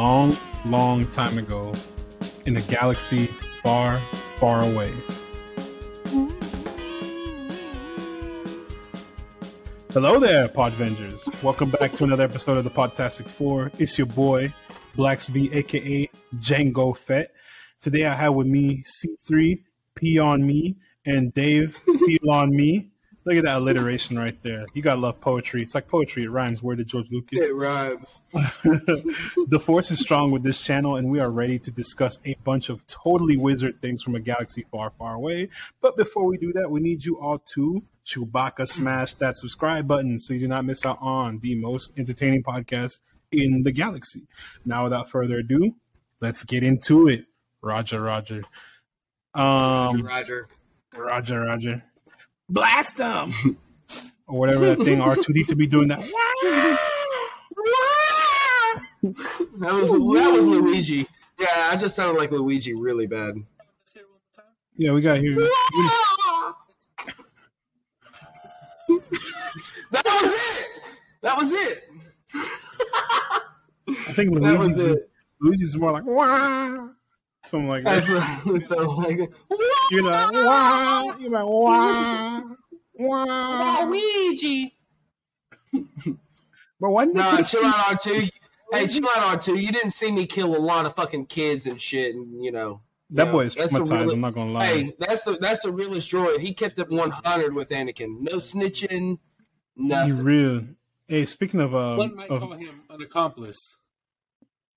long, long time ago in a galaxy far, far away. Hello there, Podvengers. Welcome back to another episode of the Podtastic 4. It's your boy, Blacksby, aka Jango Fett. Today I have with me C3, P on me, and Dave, Feel on me. Look at that alliteration right there. You gotta love poetry. It's like poetry. It rhymes. Where did George Lucas? It rhymes. the force is strong with this channel, and we are ready to discuss a bunch of totally wizard things from a galaxy far, far away. But before we do that, we need you all to Chewbacca smash that subscribe button so you do not miss out on the most entertaining podcast in the galaxy. Now, without further ado, let's get into it. Roger, Roger. Um, Roger. Roger, Roger. Blast them! or whatever that thing R2-D2 be doing that. That was that was Luigi. Yeah, I just sounded like Luigi really bad. Yeah, we got here. That was it. That was it. I think That was Luigi's, it. Luigi's more like wah, something like that. That's what it felt like. you know, like wah, you're like wah, wah. Luigi. But why didn't No, they chill out, R two. Hey, chill out, R two. You didn't see me kill a lot of fucking kids and shit, and you know. That you boy know, is that's a traumatized. really- I'm not gonna lie. Hey, that's the that's the realest droid. He kept it 100 with Anakin. No snitching, Nothing. he real. Hey, speaking of, uh, One might of call him an accomplice.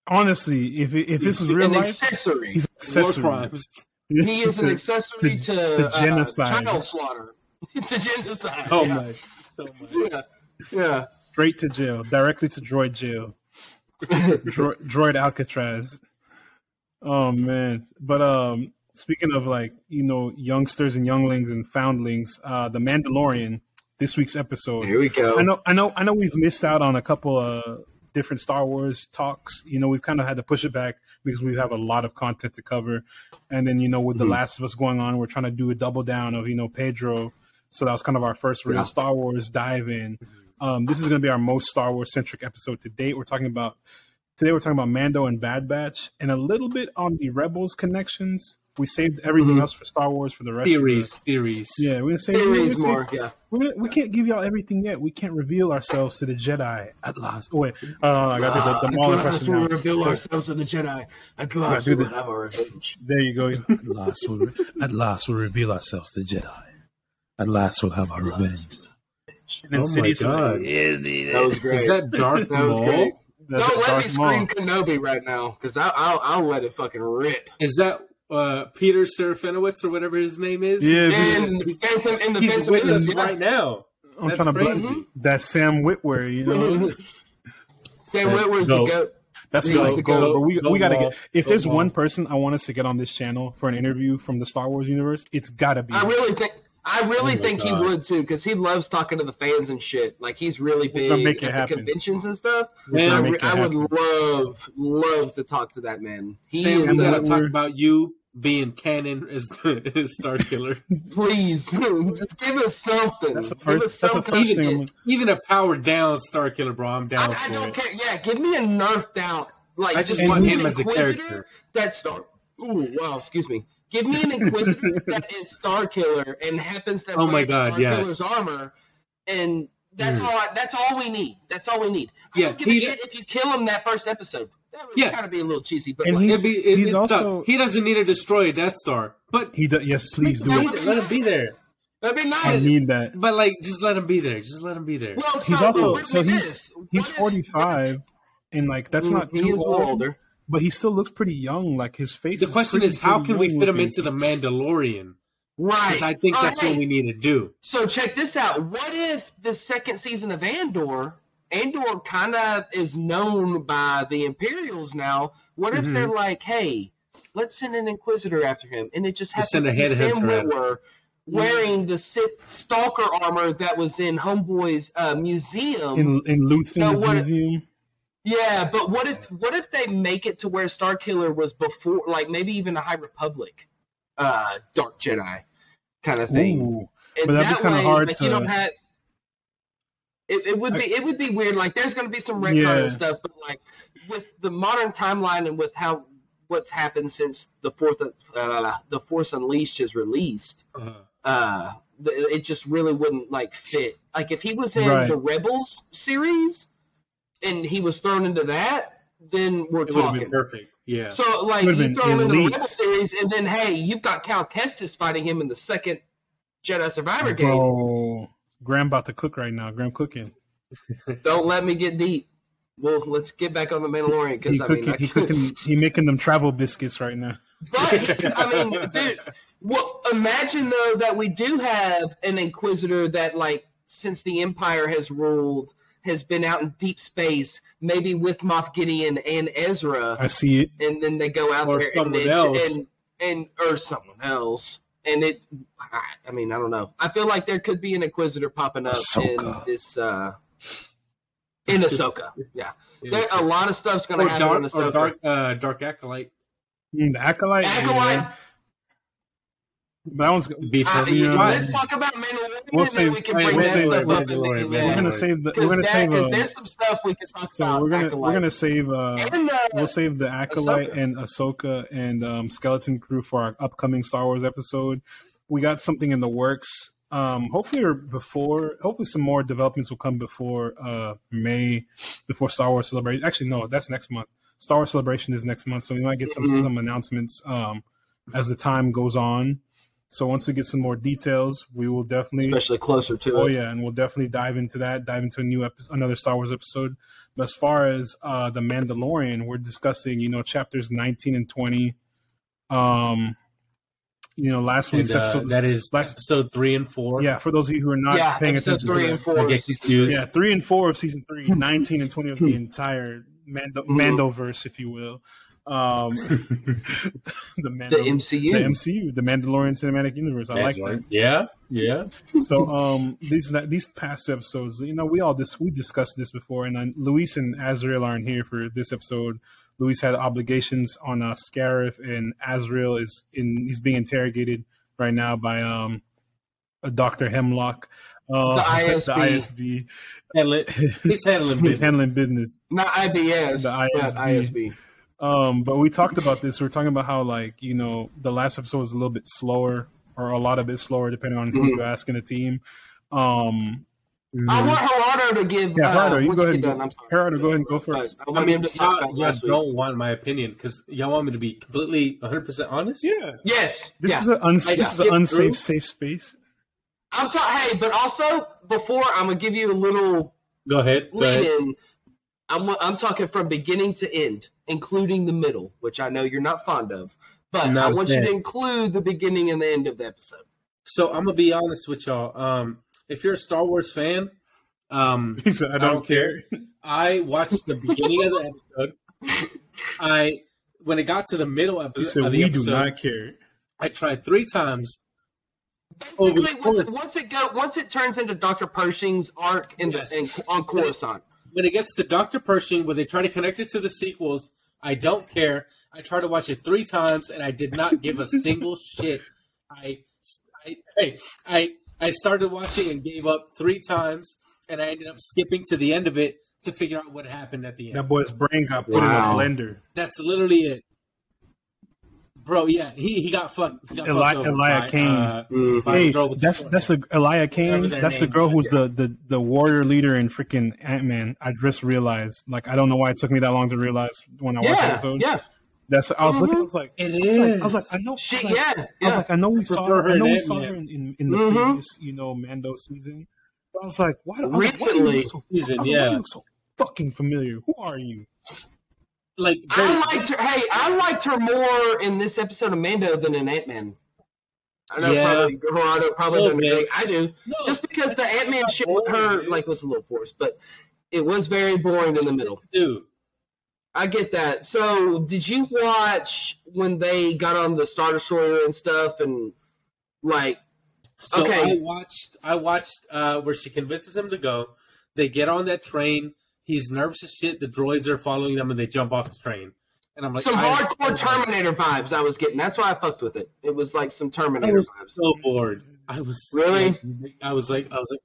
Honestly, if if this is real life, accessory. he's an War accessory. crimes. He is an accessory to- to, to uh, genocide. child slaughter. to genocide. Oh yeah. my. So much. Yeah. Yeah. straight to jail, directly to droid jail, Dro- droid Alcatraz. Oh man! But um, speaking of like you know youngsters and younglings and foundlings, uh, the Mandalorian. This week's episode. Here we go. I know, I know, I know. We've missed out on a couple of different Star Wars talks. You know, we've kind of had to push it back because we have a lot of content to cover. And then, you know, with Mhm. the Last of Us going on, we're trying to do a double down of you know Pedro. So that was kind of our first real Yeah. Star Wars dive in. Um, this is going to be our most Star Wars centric episode to date. We're talking about today. We're talking about Mando and Bad Batch, and a little bit on the Rebels connections. We saved everything Mhm. else for Star Wars for the rest. Of Theories, theories. the, yeah, we're gonna say we're Theories gonna more. save- Yeah. we're gonna, we can't give y'all everything yet. We can't reveal ourselves to the Jedi at last. Oh, wait, uh, I got to do the, the Maul impression now. reveal ourselves to the Jedi. At last We will have our revenge. There you go. At last, we'll, at last, we'll reveal ourselves to the Jedi. At last, we'll have our revenge. And Oh my God. like, "Yeah, That was great. Is that Darth That was great. that's Don't let me scream Maul. Kenobi right now, because I'll, I'll I'll let it fucking rip. Is that uh, Peter Serafinowicz or whatever his name is? Yeah, And the Phantom in the He's Phantom with Menace, us yeah. right now. I'm That's trying to crazy. bring that Sam Witwer, you know. Sam Witwer's Go. the goat. That's the the goal. goat. But we, Go we gotta Maul. get. If Go there's Maul. one person I want us to get on this channel for an interview from the Star Wars universe, it's gotta be. I really think I really Oh my think he would too, because he loves talking to the fans and shit. Like he's really big make it at the happen. conventions and stuff. Man, I, re- I would love love to talk to that man. He Sam, is we uh, gotta talk about you being canon as, as Star Killer. please just give us something. That's the give first. us That's the first thing. of- I'm, Even a powered down Star Killer, bro. I'm down I, I don't it. care. Yeah, give me a nerfed out. Like I just want him as a character. That's Star. Ooh, wow. Excuse me. Give me an Inquisitor that is Star Killer and happens to Oh my wear God, Star yeah. Killer's armor, and that's Mm. all. I, that's all we need. That's all we need. I Yeah, don't give a shit if you kill him that first episode. That would Yeah. kind of be a little cheesy, but And like, he's- be- it- he's it- also- he doesn't need to destroy a Death Star, but he does. Yes, please do it. him- let him be there. that'd be nice. I nice. need that. But like, just let him be there. Just let him be there. well, He's so also with- so he's this, he's 45, and like that's Mm, not he too is old, older. but he still looks pretty young. Like his face. the question pretty, is, how can we young fit him into the Mandalorian? Right. I think All that's right. what we need to do. So check this out. What if the second season of Andor, Andor kind of is known by the Imperials now. What if Mhm. they're like, hey, let's send an Inquisitor after him, and it just happens to be Sam Witwer wearing the Sith Stalker armor that was in Homeboy's uh, museum. in in Luthen's museum? yeah, but what if what if they make it to where Starkiller was before, like maybe even a High Republic, uh, Dark Jedi kind of thing? Ooh. And But that'd be kinda hard like, to- you don't have. It, it would be it would be weird. Like there's going to be some retcon Yeah. and stuff, but like with the modern timeline and with how what's happened since the fourth uh, the Force Unleashed is released, Uh, uh, the, it just really wouldn't like fit. Like if he was in Right. the Rebels series and he was thrown into that, then we're it would have been talking. perfect. Yeah. So like you throw him in the elite. Rebel series, and then hey, you've got Cal Kestis fighting him in the second Jedi Survivor game. Bro, Graham about to cook right now. Graham cooking. Don't let me get deep. Well, let's get back on the Mandalorian because I mean, cooking. I He cooking. He making them travel biscuits right now. But I mean, dude, well, imagine though that we do have an Inquisitor that, like, since the Empire has ruled, has been out in deep space, maybe with Moff Gideon and Ezra, I see it. and then they go out Or there and, someone they, and and or someone else. And it, I, I mean, I don't know. I feel like there could be an Inquisitor popping up Ahsoka. in this, uh, in Ahsoka. Yeah, It there, is- a lot of stuff's going or to happen in dark, or Ahsoka. dark, uh, dark acolyte. Mm, the acolyte. Acolyte. That one's. Be Uh, perfect. you- Yeah. let's talk about Mandalorian, We'll and save- then we can bring we'll that save stuff that up. Mandalorian, We're gonna save the. We're gonna save. Uh, there's some stuff we can talk so about. we're gonna Acolyte. we're gonna save. Uh, and, uh, we'll save the acolyte Ahsoka. and Ahsoka and um, Skeleton Crew for our upcoming Star Wars episode. We got something in the works. Um, hopefully, or before. Hopefully, some more developments will come before uh, May, before Star Wars celebration. Actually, no, that's next month. Star Wars celebration is next month, so we might get some Mhm. some announcements um, as the time goes on. So once we get some more details, we will definitely especially closer to Oh it. yeah, and we'll definitely dive into that. Dive into a new episode, another Star Wars episode. But as far as uh, the Mandalorian, we're discussing you know chapters nineteen and twenty. Um, you know, last And, week's uh, episode. that is last- episode three and four. yeah, for those of you who are not yeah, paying episode attention, three to and that. four. I get confused. yeah, three and four of season three, 19 and twenty of the entire Mando Mhm. Mandoverse, if you will. Um, the Mando, The MCU. the MCU, the Mandalorian Cinematic Universe. I like that. Yeah, yeah. so um these these past two episodes you know we all this we discussed this before and then luis and azrael aren't here for this episode luis had obligations on uh scarif and azrael is in he's being interrogated right now by um a dr hemlock uh The ISB. the isb Handle- He's handling business. he's business. handling business Not IBS, The but ISB. ISB. Um, but we talked about this. We are talking about how like you know the last episode was a little bit slower, or a lot of it slower, depending on who Mhm. you ask in the team. Um, I want Gerardo to give. Yeah, uh, you go ahead and done, go- I'm sorry. Gerardo, go ahead and go first. I I want mean, him to talk y'all, about y'all don't want my opinion because y'all want me to be completely 100% honest? yeah, Yes. this yeah. is an uns- Like, this is an unsafe through? safe space. I'm ta- Hey, but also before I'm gonna give you a little Go ahead. Go lead ahead. in. I'm I'm talking from beginning to end, including the middle, which I know you're not fond of. But Not I a want you to include the beginning and the end of the episode. So I'm going to be honest with y'all. Um, if you're a Star Wars fan, um, "I don't, don't care." I watched the beginning of the episode. I when it got to the middle epi- He said, of the "We do episode, not care." I tried three times. Basically, once, once it go, once it turns into Doctor Pershing's arc in Yes. the in, on Coruscant, When it gets to Doctor Pershing, where they try to connect it to the sequels, I don't care. I tried to watch it three times, and I did not give a single shit. I, I, hey, I, I started watching and gave up three times, and I ended up skipping to the end of it to figure out what happened at the end. That boy's brain got put Wow. in a blender. That's literally it, bro. Yeah, he, he got fucked. He got Eli- fucked over Elia by, Kane. Uh, Mhm. Hey, girl the that's that's the Elia Kane. That's the girl is, who's the, the the warrior leader in freaking Ant Man. I just realized. Like I don't know why it took me that long to realize when I watched the yeah, episode. yeah, That's I was looking. I was like, It I was like, is. I was like, I know. I was she, like, yeah, I was like, I know we I saw her. her I know in we saw her in, in, in the Mhm. previous, you know, Mando season. But I was like, why? I was like, why do you look so, Season, I was like, why yeah. do you look so fucking familiar? Who are you? Like I liked her. Hey, I liked her more in this episode of Mando than in Ant Man. I know Yeah. probably Gerardo probably doesn't agree. I do. No, Just because the Ant Man shit with her dude. like was a little forced, but it was very boring in the middle. dude. I get that. So, did you watch when they got on the Star Destroyer and stuff, and like, So Okay. I watched I watched uh, where she convinces him to go. They get on that train. He's nervous as shit. The droids are following them, and they jump off the train. And I'm like, some I, hardcore Terminator vibes? I was getting. That's why I fucked with it. It was like some I Terminator was vibes. so bored. I was Really? I was like, I was like.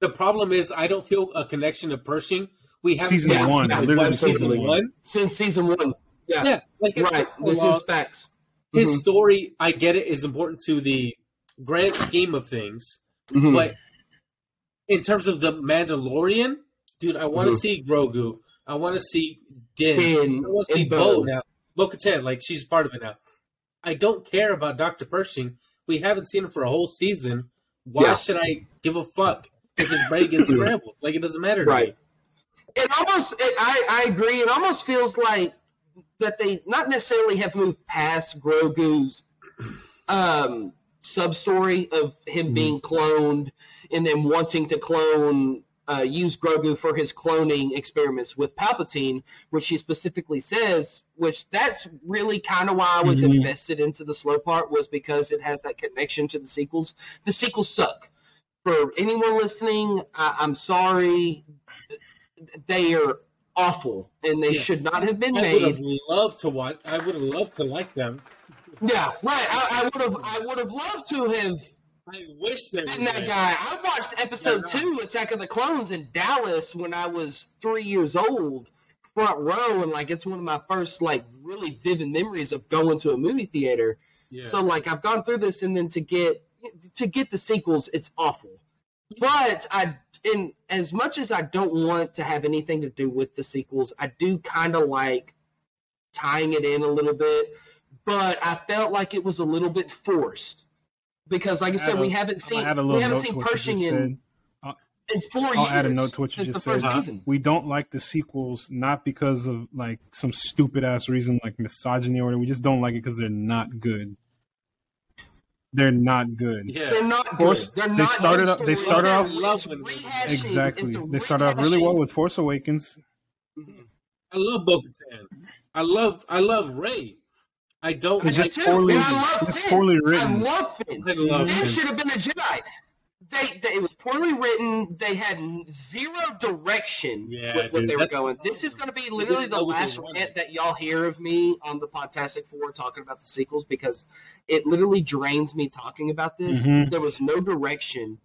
The problem is, I don't feel a connection to Pershing We haven't Season seen one, what, literally season season one. one. Since season one. Yeah. Yeah, like Right. This long. is facts. his Mhm. story. I get it is important to the grand scheme of things, Mhm. but in terms of the Mandalorian, dude, I want to see Grogu. I want to see Din. Din I want to see Bo Bo. now. Bo Katan, like she's part of it now. I don't care about Doctor Pershing. We haven't seen him for a whole season. Why Yeah. should I give a fuck if his brain gets scrambled? Like it doesn't matter. To Right. Me. it almost it, I, I agree it almost feels like that they not necessarily have moved past grogu's um sub story of him Mhm. being cloned and then wanting to clone uh, use grogu for his cloning experiments with palpatine which he specifically says which that's really kind of why i was Mhm. invested into the slow part was because it has that connection to the sequels the sequels suck for anyone listening I, i'm sorry they are awful and they Yeah. should not have been I would have made. loved to watch. I would have loved to like them. Yeah, right. I, I would have. I would have loved to have I wish were that guy. I watched episode two, Attack of the Clones, in Dallas when I was three years old, front row, and like it's one of my first like really vivid memories of going to a movie theater. Yeah. So like I've gone through this, and then to get to get the sequels, it's awful. But I, in as much as I don't want to have anything to do with the sequels, I do kind of like tying it in a little bit. But I felt like it was a little bit forced because, like I said, a- we haven't seen a we haven't seen Pershing in, said. in four I'll years. add a note to what you just the first said. season. We don't like the sequels not because of like some stupid ass reason like misogyny or whatever. We just don't like it because they're not good. They're not good. yeah. They're not good. course, They're they started good up- they started They're off- I love when- rehashing- Exactly. They started off really well with Force Awakens. I love Bo Katan. I love I love Rey. I don't It's I like do poorly- I love it's Finn. poorly I written. love Finn. I love Finn Finn. should have been a Jedi. They, they, it was poorly written. They had zero direction Yeah, with what dude, they were that's- going. This is going to be literally the know what they last rant that y'all hear of me on the Podtastic Four talking about the sequels because it literally drains me talking about this. Mhm. There was no direction.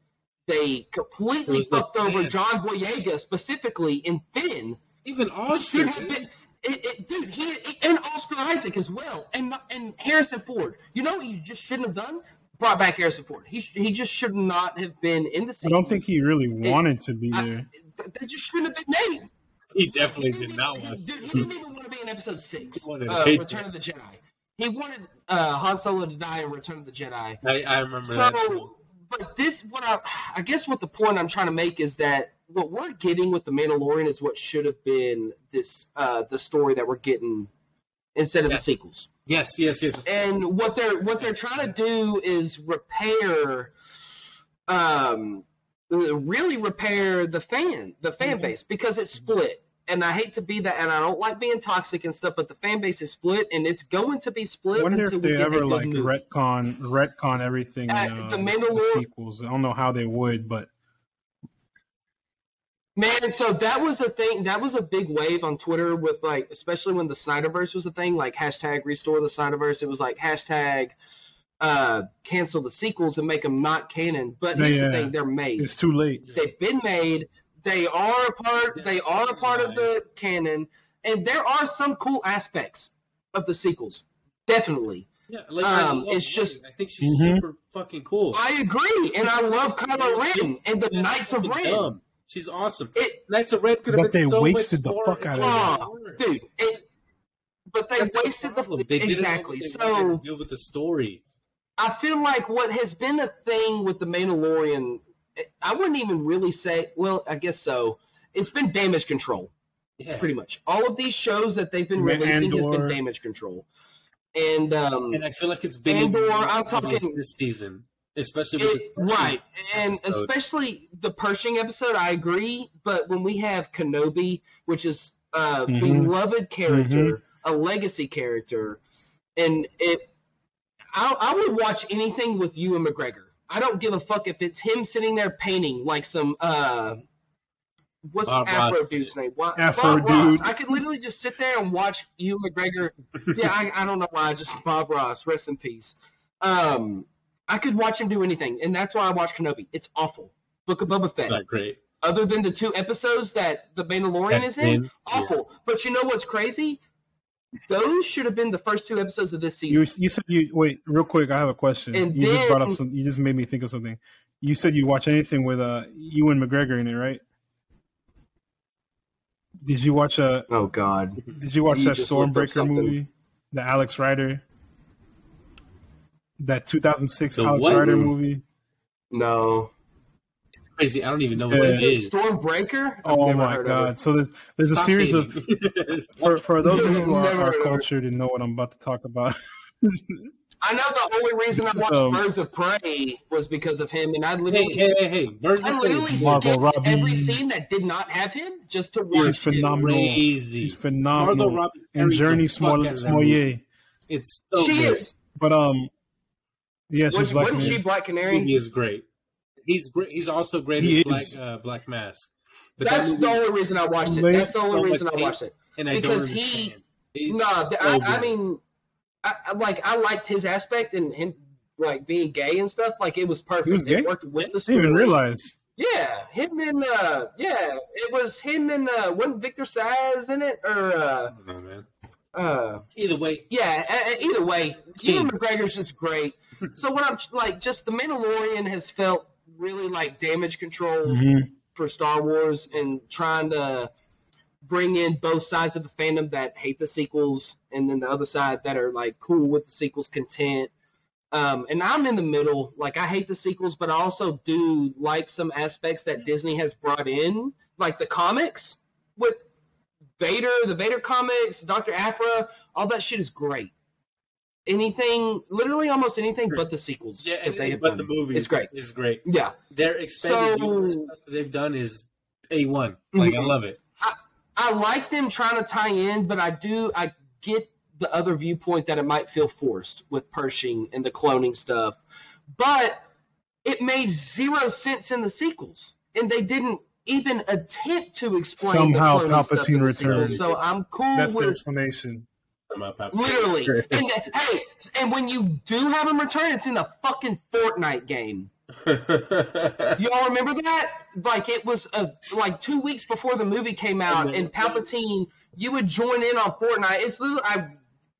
They completely was no fucked over. John Boyega specifically in Finn. even It Oscar. should have been, it, it, dude. He and Oscar Isaac as well, and and Harrison Ford. You know what you just shouldn't have done? Brought back Harrison Ford. He he just should not have been in the. I don't think he really wanted to be there. th- They just shouldn't have been made. He definitely He did didn't- want. Dude, he didn't even want to be in Episode Six, He wanted to uh, Return it. of the Jedi. He wanted uh, Han Solo to die in Return of the Jedi. I, I remember that. So, but this, what I, I guess, what the point I'm trying to make is that what we're getting with the Mandalorian is what should have been this, uh, the story that we're getting instead of Yeah. the sequels. Yes, yes, yes. And what they're what they're trying to do is repair, um, really repair the fan, the fan Mhm. base because it's split. And I hate to be that, and I don't like being toxic and stuff, but the fan base is split, and it's going to be I split wonder until if they ever like movie. retcon retcon everything Uh, uh, the the, sequels. I don't know how they would, but Man, so that was a thing. That was a big wave on Twitter with like, especially when the Snyderverse was a thing. Like hashtag restore the Snyderverse. It was like hashtag uh, cancel the sequels and make them not canon. But here's Yeah. the thing: they're made. it's too late. They've been made. They are a part. They are a part of the canon, and there are some cool aspects of the sequels. Definitely, Yeah, like Um, love it's just- I think she's Mhm. super fucking cool. I agree, and I love Kylo Ren and the Yeah, Knights of fucking Ren. dumb. She's awesome. It, Knights of Ren could have But been they so wasted much the more fuck out of it. dude, it. But they That's wasted the, problem. They didn't know exactly. what they So wanted to with the story. I feel like what has been a thing with the Mandalorian, I wouldn't even really say. Well, I guess so. It's been damage control, Yeah, pretty much. All of these shows that they've been Man, releasing has been damage control, and um, and I feel like it's been Andor, I'm worse talking- this season, especially with it, this Pershing right, and episode. especially the Pershing episode. I agree, but when we have Kenobi, which is a Mhm. beloved character, a legacy character, and it, I, I would watch anything with Ewan McGregor. I don't give a fuck if it's him sitting there painting like some uh, what's Bob Afro Ross. dude's name? Why, Afro Bob Ross. I could literally just sit there and watch Ewan McGregor. yeah, I, I don't know why. Just Bob Ross, rest in peace. Um, I could watch him do anything, and that's why I watch Kenobi. It's awful. Book of Boba Fett. not great. other than the two episodes that the Mandalorian That's is in, in, awful. But you know what's crazy? Those should have been the first two episodes of this season. you said you wait real quick. I have a question. And you just brought up then- some. You just made me think of something. You said you watch anything with uh Ewan McGregor in it, right? Did you watch uh oh God, Did you watch You that just looked up Stormbreaker movie? The Alex Rider. That 2006 The Alex what? Rider movie. no. It's crazy. I don't even know what Yeah. it Is it is. Stormbreaker? I've Oh my god! So there's there's a Stop series of for for those of you who are, Never are heard of it. cultured and know what I'm about to talk about. I know the only reason I watched um, Birds of Prey was because of him, and I literally, hey, hey, hey! Birds I of Prey literally Margot skipped Robbie. every scene that did not have him just to watch She's him. phenomenal. crazy. She's Margot phenomenal. Robbie And carried Jurnee the fuck out of that movie. Smollett. It's so She good. is. But um, yeah, she's Was, black. wasn't she. Black Canary? He is great. He's great. He's also great He as Black uh, Black Mask. But that That's movie- the only reason I watched it. That's the only reason I watched it. and I because don't he- understand. No, th- so I, I mean, I, I like I liked his aspect and him like being gay and stuff. Like it was perfect. He was gay? It worked with the I didn't even realize. Yeah, him and uh, yeah, it was him and uh, wasn't Victor Zsasz in it or I uh, don't know, man. uh, Either way, yeah. Either way, King. Ewan McGregor's just great. so what I'm like, just the Mandalorian has felt really like damage control Mhm. for Star Wars and trying to bring in both sides of the fandom that hate the sequels and then the other side that are like cool with the sequels content. Um, and I'm in the middle. Like I hate the sequels, but I also do like some aspects that Disney has brought in, like the comics with Vader, the Vader comics, Doctor Aphra, all that shit is great. Anything, literally almost anything, but the sequels yeah, that they have but done. the movie It's is great. Is great. Yeah, Their expanded So- universe stuff that they've done is a one. Like I Mhm. love it. I like them trying to tie in, but I do I get the other viewpoint that it might feel forced with Pershing and the cloning stuff. But it made zero sense in the sequels, and they didn't even attempt to explain Somehow the Palpatine in the returned. So I'm cool That's their with explanation. Somehow Pop- literally. and the- hey, and when you do have him return, it's in a fucking Fortnite game. Y'all remember that? Like it was uh, like two weeks before the movie came out, And and Palpatine, you would join in on Fortnite. It's literally I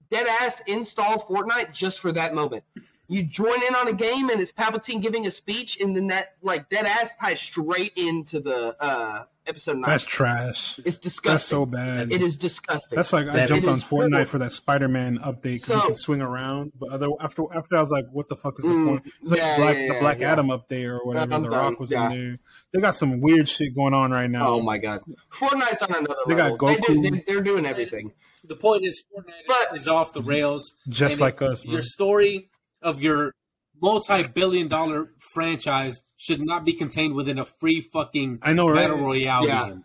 dead ass installed Fortnite just for that moment. You join in on a game, and it's Palpatine giving a speech, and then that like dead ass ties straight into the uh, episode nine. That's trash. it's disgusting. That's so bad. It is disgusting. That's like I jumped on Fortnite horrible. for that Spider-Man update because you So- can swing around. But other after after I was like, what the fuck is the Mm, point? It's like yeah, Black, yeah, the yeah, Black yeah. Adam update or whatever. I'm the done, Rock was yeah. in there. They got some weird shit going on right now. oh my god, Fortnite's on another They got level. They do, Goku. they, they're doing everything. the point is, Fortnite But- is off the rails. Just like it- us, bro. Your story of your multi-billion-dollar franchise should not be contained within a free fucking I know, right? battle royale Yeah. game.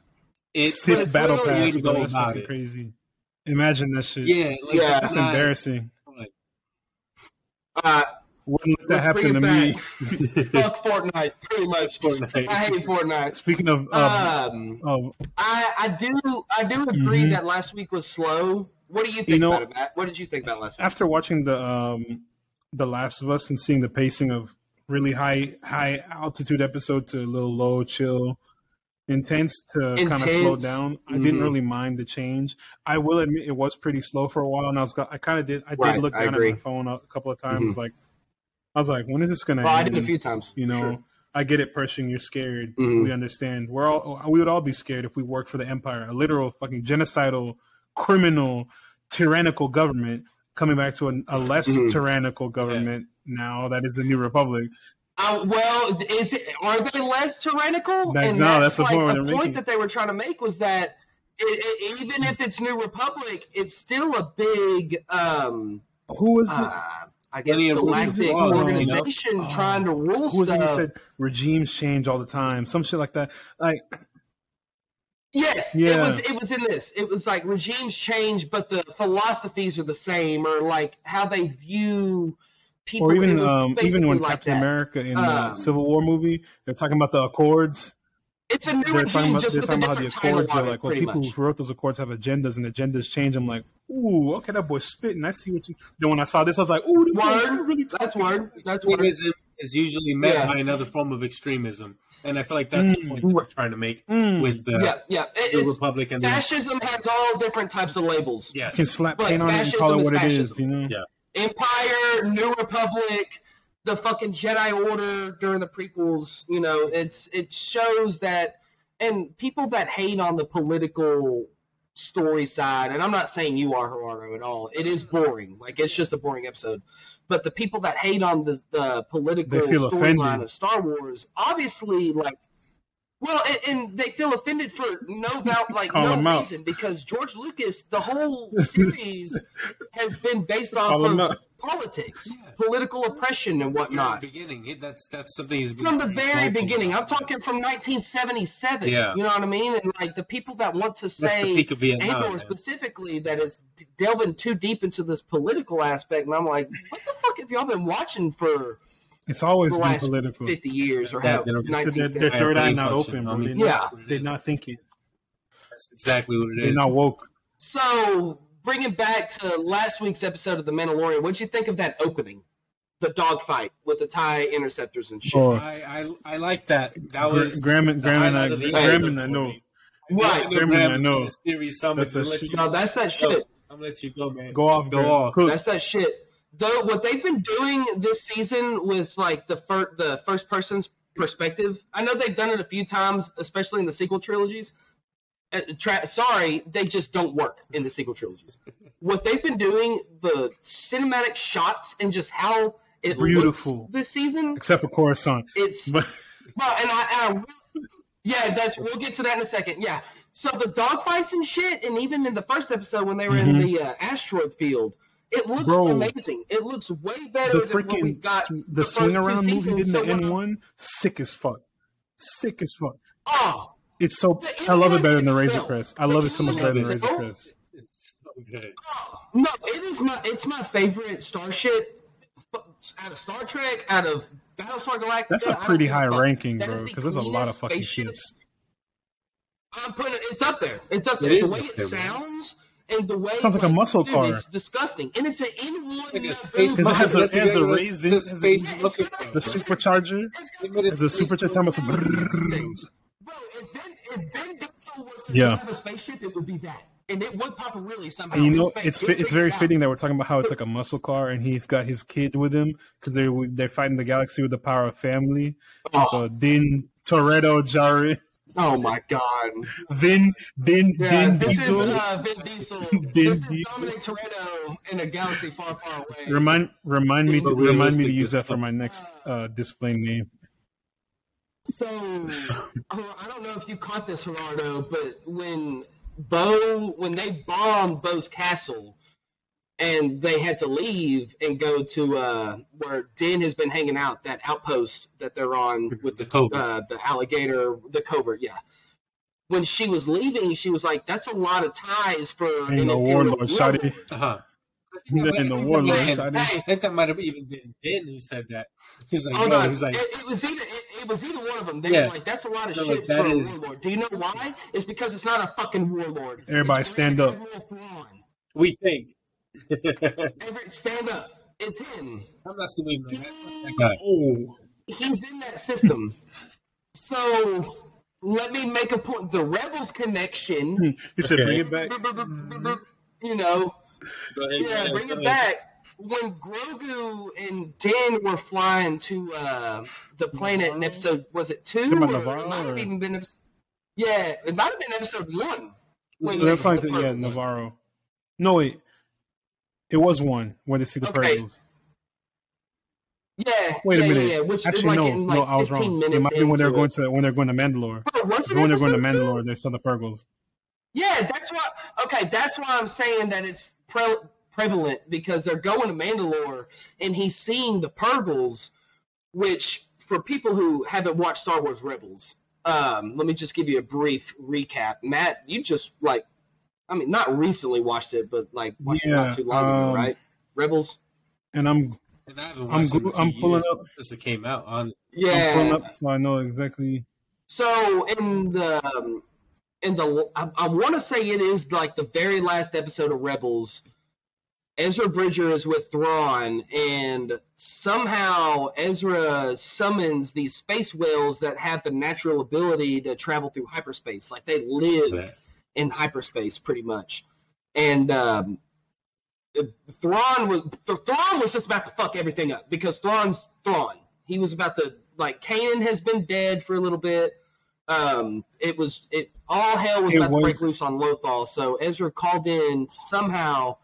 It's But Sith it's Battle literally- Pass, Way bro. go That's about it. crazy. Imagine that shit. yeah, like, Yeah. That's not- embarrassing. like, Uh, Wouldn't let that happen to bring me. fuck Fortnite, pretty much. Fortnite. I hate Fortnite. Speaking of, um, Um, of I I do I do agree Mhm. that last week was slow. What do you think You know- about it, Matt? What did you think about last week? after watching the um the Last of Us and seeing the pacing of really high high altitude episode to a little low chill intense to kind of slow Intense. down i didn't Mhm. really mind the change i will admit it was pretty slow for a while and i was i kind of did i did look down at my phone a couple of times Mhm. like i was like when is this gonna Well, I end did a few times. you know sure. i get it pershing you're scared Mhm. we understand we're all we would all be scared if we worked for the empire a literal fucking genocidal criminal tyrannical government coming back to a, a less Mhm. tyrannical government now that is the new republic Uh, well, is it are they less tyrannical? That- and no, that's, that's the like point a point that they were trying to make was that it, it, even if it's New Republic, it's still a big, um, who was it uh, I guess, Linear galactic Rule, you know? organization Oh, trying to rule who was it who stuff. said regimes change all the time some shit like that like Yes, it was. It was in this. It was like regimes change, but the philosophies are the same, or like how they view people. or even um, even when like captain that. america in the Um, civil war movie they're talking about the accords It's a new they're talking regime, about, just they're talking about how the accords on are like well people much. who wrote those accords have agendas and agendas change i'm like ooh okay that boy's spitting i see what you then when i saw this i was like ooh this boy's Word. really That's talking. word. That's Thing word. Is, usually met Yeah. by another form of extremism, and I feel like that's the Mm. point that we're trying to make Mm. with the, yeah, yeah. It- the it's, Republic and the fascism has all different types of labels. yes, can slap paint on it and call it is what it is. You know. Yeah. Empire, New Republic, the fucking Jedi Order during the prequels. You know, it's it shows that, and people that hate on the political story side, and I'm not saying you are Gerardo at all. It is boring. Like it's just a boring episode. But the people that hate on the the political storyline of Star Wars, obviously, like. Well, and, and they feel offended for no doubt, like Call no reason, because George Lucas, the whole series has been based off Call of. Politics, Yeah. political oppression, and whatnot. From the whatnot. beginning, it, that's that's something he's been From the pretty very vocal beginning, I'm talking from 1977. Yeah. You know what I mean? And like the people that want to say peak of Vietnam. Specifically that is delving too deep into this political aspect, and I'm like, what the fuck have y'all been watching for It's always the been last political. 50 years or That- how they don't- So 19 their, their third eye not function. open, I bro. mean, They're Yeah. not, they're not thinking. That's exactly what it They're is. not woke. So, bringing back to last week's episode of The Mandalorian, what'd you think of that opening? The dogfight with the TIE interceptors and shit. Oh, I, I I like that. That was Graham and Graham and I, highlight of Graham and I know. me. Right. Graham and I know. series so much. That's to the let shit. you No, that's that go. shit. I'm gonna let you go, man. Go off, Go Graham. off. Cook. That's that shit. Though what they've been doing this season with like the fir- the first person's perspective, I know they've done it a few times, especially in the sequel trilogies. Uh, tra- sorry, they just don't work in the sequel trilogies. What they've been doing, the cinematic shots and just how it Beautiful. looks this season, Except for Coruscant. it's But well, and I, and I yeah, that's we'll get to that in a second. Yeah, so the dogfights and shit, and even in the first episode when they were in Mhm. the uh, asteroid field, it looks Bro. amazing. It looks way better the than what we freaking got. the the first swing around movie in so the N one, sick as fuck. Sick as fuck. Oh, It's so I love it better than the Razor itself. Crest. I love it so much better than the Razor itself. Crest. It's so good. no, it is my it's my favorite starship f- out of Star Trek, out of Battlestar Galactica. That's a pretty high fuck. ranking, That is bro, the because there's a lot of fucking ships. I'm putting it, it's up there. It's up It the way it there, sounds and the way Sounds like a muscle dude, car. It's disgusting, and it's an N1 Like a Because it has a- That's it has a exactly raisin, this it has a- space muscle. The supercharger. It's got- Give it a It's a supercharger. It's Bro, a if Vin Diesel was to Yeah. have a spaceship, it would be that, and it would pop a really somehow. And you know, it's fi- it's very it fitting that we're talking about how it's like a muscle car, and he's got his kid with him because they they're fighting the galaxy with the power of family. Oh, So Din Toretto Jari, oh my god! Vin Din Yeah, Din this Diesel. is uh, Vin Diesel. Din this is Diesel. Dominic Toretto in a galaxy far, far away. Remind remind me to, remind me to use that for my next uh, display name. So oh, I don't know if you caught this, Gerardo, but when Bo, when they bombed Bo's castle, and they had to leave and go to uh, where Din has been hanging out, that outpost that they're on with The the covert. uh, the alligator, the covert, yeah. When she was leaving, she was like, "That's a lot of ties for And an the imperial warlord shot warlord." it. Uh-huh. The warlord Man, shot it. Hey, I think that might have even been Ben who said that. He's like, Oh no, no! he's like, it, it was either it, it was either one of them. They Yeah. were like, "That's a lot of They're like, ships that for a is- warlord." Do you know why? It's because it's not a fucking warlord. Everybody It's stand up. We think. Every, stand up. It's him. I'm not assuming that. that guy. Oh, He's in that system. so let me make a point. The Rebels connection. he said, Okay. "Bring it back." You know, Go ahead, yeah, ahead, bring it ahead. back. When Grogu and Din were flying to uh, the planet in episode, was it two? Or Nevarro, it might have or- even been. episode- Yeah, it might have been episode one. When That's they like see the, the yeah. Nevarro. No wait, it was one where they see the Okay. purrgils. Yeah. Wait a yeah, minute. Yeah, yeah. Which Actually, like no, in no, I was wrong. It might be when they're into going to when they're going to Mandalore. Oh, was it When they're going to episode two? Mandalore, they saw the purrgils. Yeah, that's why. Okay, that's why I'm saying that it's pre- prevalent because they're going to Mandalore and he's seeing the Purrgils, which for people who haven't watched Star Wars Rebels, um, let me just give you a brief recap. Matt, you just like, I mean, not recently watched it, but like watched it not too long ago, um, right? Rebels. And I'm And I haven't I'm watched it in glu- a few I'm pulling up- since it came out. On I'm pulling Yeah. up so I know exactly. So in the um, in the I, I want to say it is like the very last episode of Rebels, Ezra Bridger is with Thrawn, and somehow Ezra summons these space whales that have the natural ability to travel through hyperspace. Like they live Yeah. in hyperspace, pretty much. And um, Thrawn was Th- Thrawn was just about to fuck everything up because Thrawn's Thrawn. He was about to like Kanan has been dead for a little bit. Um, it was it all hell was It about to break loose on Lothal. So Ezra called in somehow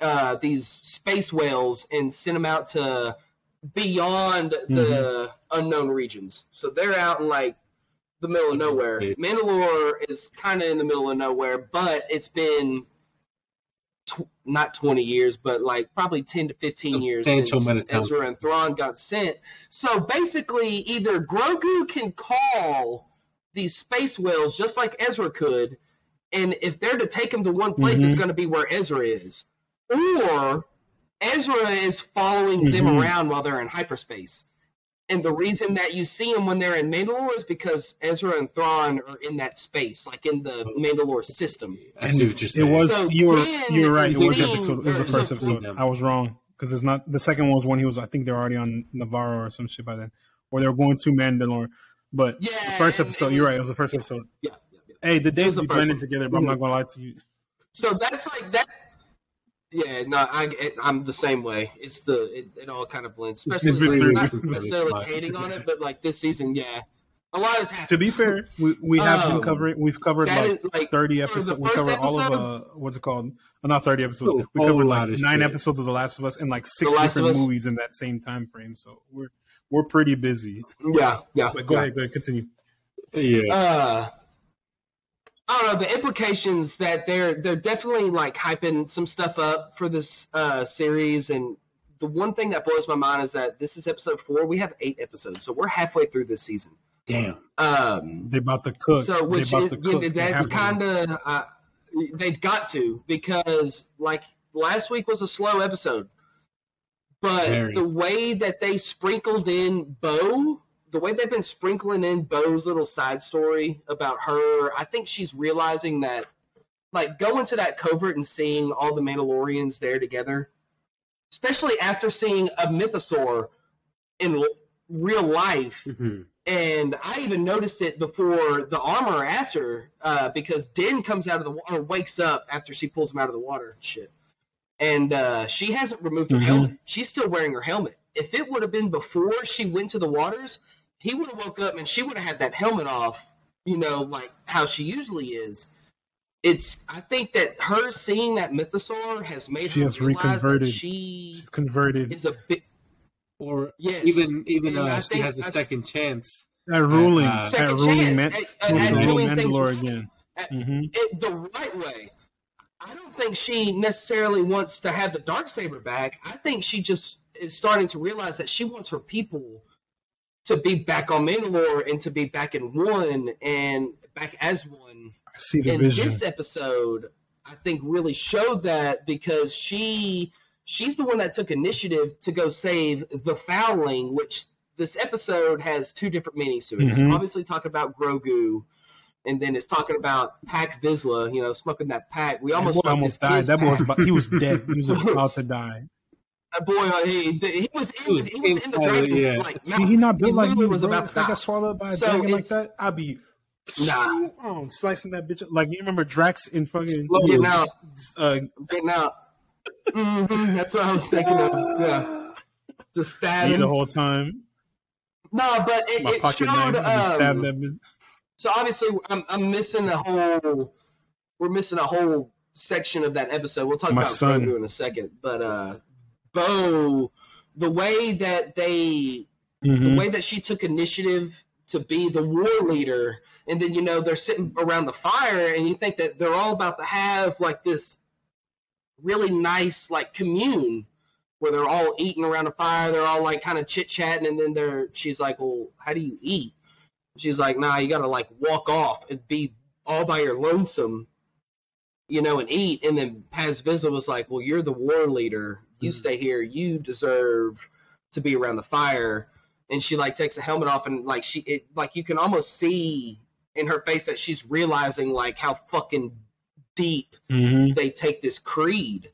uh, these space whales and sent them out to beyond the unknown regions. So they're out in like the middle of nowhere. Mandalore is kind of in the middle of nowhere, but it's been tw- not 20 years, but like probably 10 to 15 years since amount of time. Ezra and Thrawn got sent. So basically, either Grogu can call these space whales just like Ezra could, and if they're to take him to one place, it's Mhm. going to be where Ezra is, or Ezra is following them Mhm. around while they're in hyperspace. And the reason that you see them when they're in Mandalore is because Ezra and Thrawn are in that space, like in the Mandalore system. I see what you're It saying. was So you were Dan you were right. It is was episode. It was the first episode. I was wrong because it's not the second one was when he was. I think they're already on Nevarro or some shit by then, or they were going to Mandalore. But Yeah, the first episode, it you're right. It was the first episode. Yeah, yeah, yeah. Hey, the days the be first blending together, but I'm not gonna lie to you. So that's like that. Yeah, no, I it, I'm the same way. It's the it, it all kind of blends, It's especially been like, three not weeks necessarily watched hating on it, but like this season, yeah, a lot has happened. To be fair, we, we have Um, been covering. We've covered like is, like, 30 episodes. We first covered all of uh, what's it called? Uh, not 30 episodes. Oh, We covered like nine shit. episodes of The Last of Us and like six The Last of different movies in that same time frame. So we're we're pretty busy. Yeah, yeah. But go yeah. ahead, go ahead, continue. yeah. uh I don't know the implications that they're they're definitely like hyping some stuff up for this uh series and the one thing that blows my mind is that this is episode four. We have eight episodes, so we're halfway through this season. Damn. Um, They about to cook. so which they is, about to cook. They that's kind of uh, they've got to because like last week was a slow episode, but Very. the way that they sprinkled in Bo, the way they've been sprinkling in Bo's little side story about her, I think she's realizing that like going to that covert and seeing all the Mandalorians there together, especially after seeing a mythosaur in l- real life Mhm. and I even noticed it before the armor asked her uh, because Din comes out of the water, wakes up after she pulls him out of the water and shit. And uh, she hasn't removed her Mhm. helmet. She's still wearing her helmet. If it would have been before she went to the waters, he would have woke up and she would have had that helmet off, you know, like how she usually is. It's. I think that her seeing that mythosaur has made She her has realize that reconverted. she She's converted. is a bit. Or Yes. even even uh, she think- has a I- second chance. That ruling, Uh, that ruling chance meant at- at- was at to rule things Mandalore again. at- hmm it the right way. I don't think she necessarily wants to have the dark saber back. I think she just is starting to realize that she wants her people to be back on Mandalore and to be back in one and back as one. I see the and vision. this episode, I think, really showed that because she she's the one that took initiative to go save the Foundling, which this episode has two different meanings to it. It's Mhm. obviously talking about Grogu, and then it's talking about Pack Vizsla, you know, smoking that pack. We almost boy almost died. kid's That boy was about, he was dead. He was about to die. That boy, uh, he, he was in, He was he was in the inside, dragon's yeah. like See, he not built like literally you, was bro. about If to I got swallowed by a So dragon like that, I'd be Nah. oh, slicing that bitch. up. Like you remember Drax in fucking Getting out, uh, getting out. hmm that's what I was thinking of. Yeah, just stabbing. the whole time. No, but it, it showed. knife, stab Um, that bitch. So obviously, I'm, I'm missing a whole. We're missing a whole section of that episode. We'll talk My about son. Grogu in a second, but uh, Bo, the way that they the Mhm. way that she took initiative to be the war leader and then you know they're sitting around the fire and you think that they're all about to have like this really nice like commune where they're all eating around a fire they're all like kind of chit-chatting and then they're she's like well how do you eat she's like nah you gotta like walk off and be all by your lonesome you know and eat and then paz Vizsla was like well you're the war leader you Mhm. stay here you deserve to be around the fire and she like takes the helmet off and like she it like you can almost see in her face that she's realizing like how fucking deep Mhm. they take this creed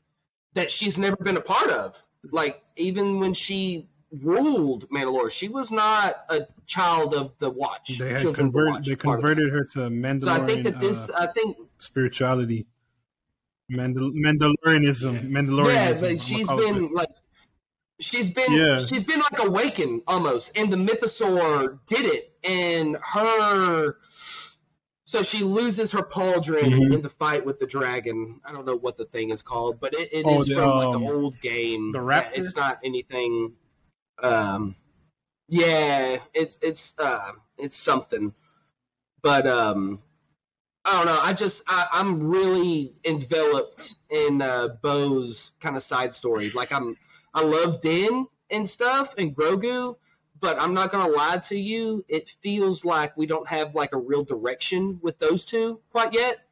that she's never been a part of. Like even when she ruled Mandalore, she was not a child of the Watch. They had Children of the converted. Watch They converted her to it. Mandalorian So I think that this, uh, I think, spirituality, Mandal- Mandalorianism, Mandalorianism. yeah, I'm but gonna she's call it been like, she's been, Yeah. she's been like awakened almost, and the Mythosaur did it, and her. So she loses her pauldron Mhm. in the fight with the dragon. I don't know what the thing is called, but it, it is Oh, the, from like um, the old game. the Yeah, raptor? It's not anything. Um, yeah, it's it's uh, it's something, but um, I don't know. I just I, I'm really enveloped in uh, Bo's kind of side story. Like I'm I love Din and stuff and Grogu, but I'm not gonna lie to you. It feels like we don't have like a real direction with those two quite yet.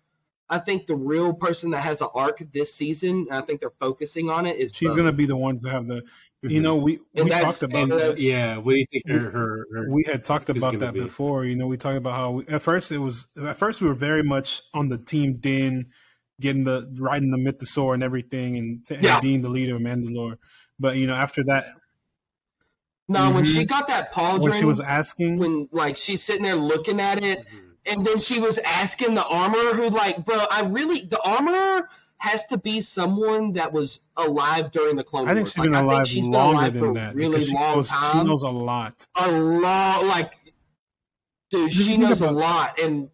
I think the real person that has an arc this season, and I think they're focusing on it, is She's gonna be the one to have the. You Mhm. know, we And we talked about and that. yeah, what do you think her her, her we had talked about that be. before. You know, we talked about how we, at first it was at first we were very much on the team Din getting the riding the mythosaur and everything, and, to, and Yeah. being the leader of Mandalore. But you know, after that, No, when Mhm. she got that pauldron, when she was asking, when like she's sitting there looking at it, Mhm. And then she was asking the armorer who like, bro, I really the armorer has to be someone that was alive during the Clone I think Wars. she's Like, I think she's been alive for that. really she long knows, She knows a lot. a lot, like, dude, Just she knows a lot, and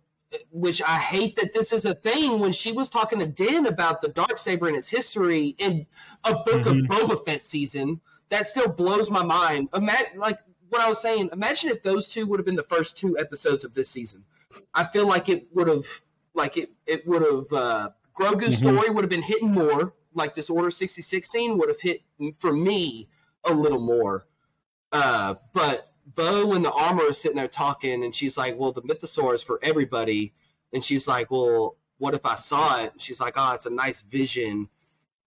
which I hate that this is a thing. When she was talking to Din about the dark saber and its history in a book Mhm. of Boba Fett season, that still blows my mind. Imagine, like what I was saying. Imagine if those two would have been the first two episodes of this season. I feel like it would have, like it, it would have. Uh, Grogu's Mhm. story would have been hitting more. Like this Order sixty six scene would have hit for me a little more. Uh, but Bo and the armor is sitting there talking, and she's like, "Well, the mythosaur is for everybody," and she's like, "Well, what if I saw it?" And she's like, "Oh, it's a nice vision."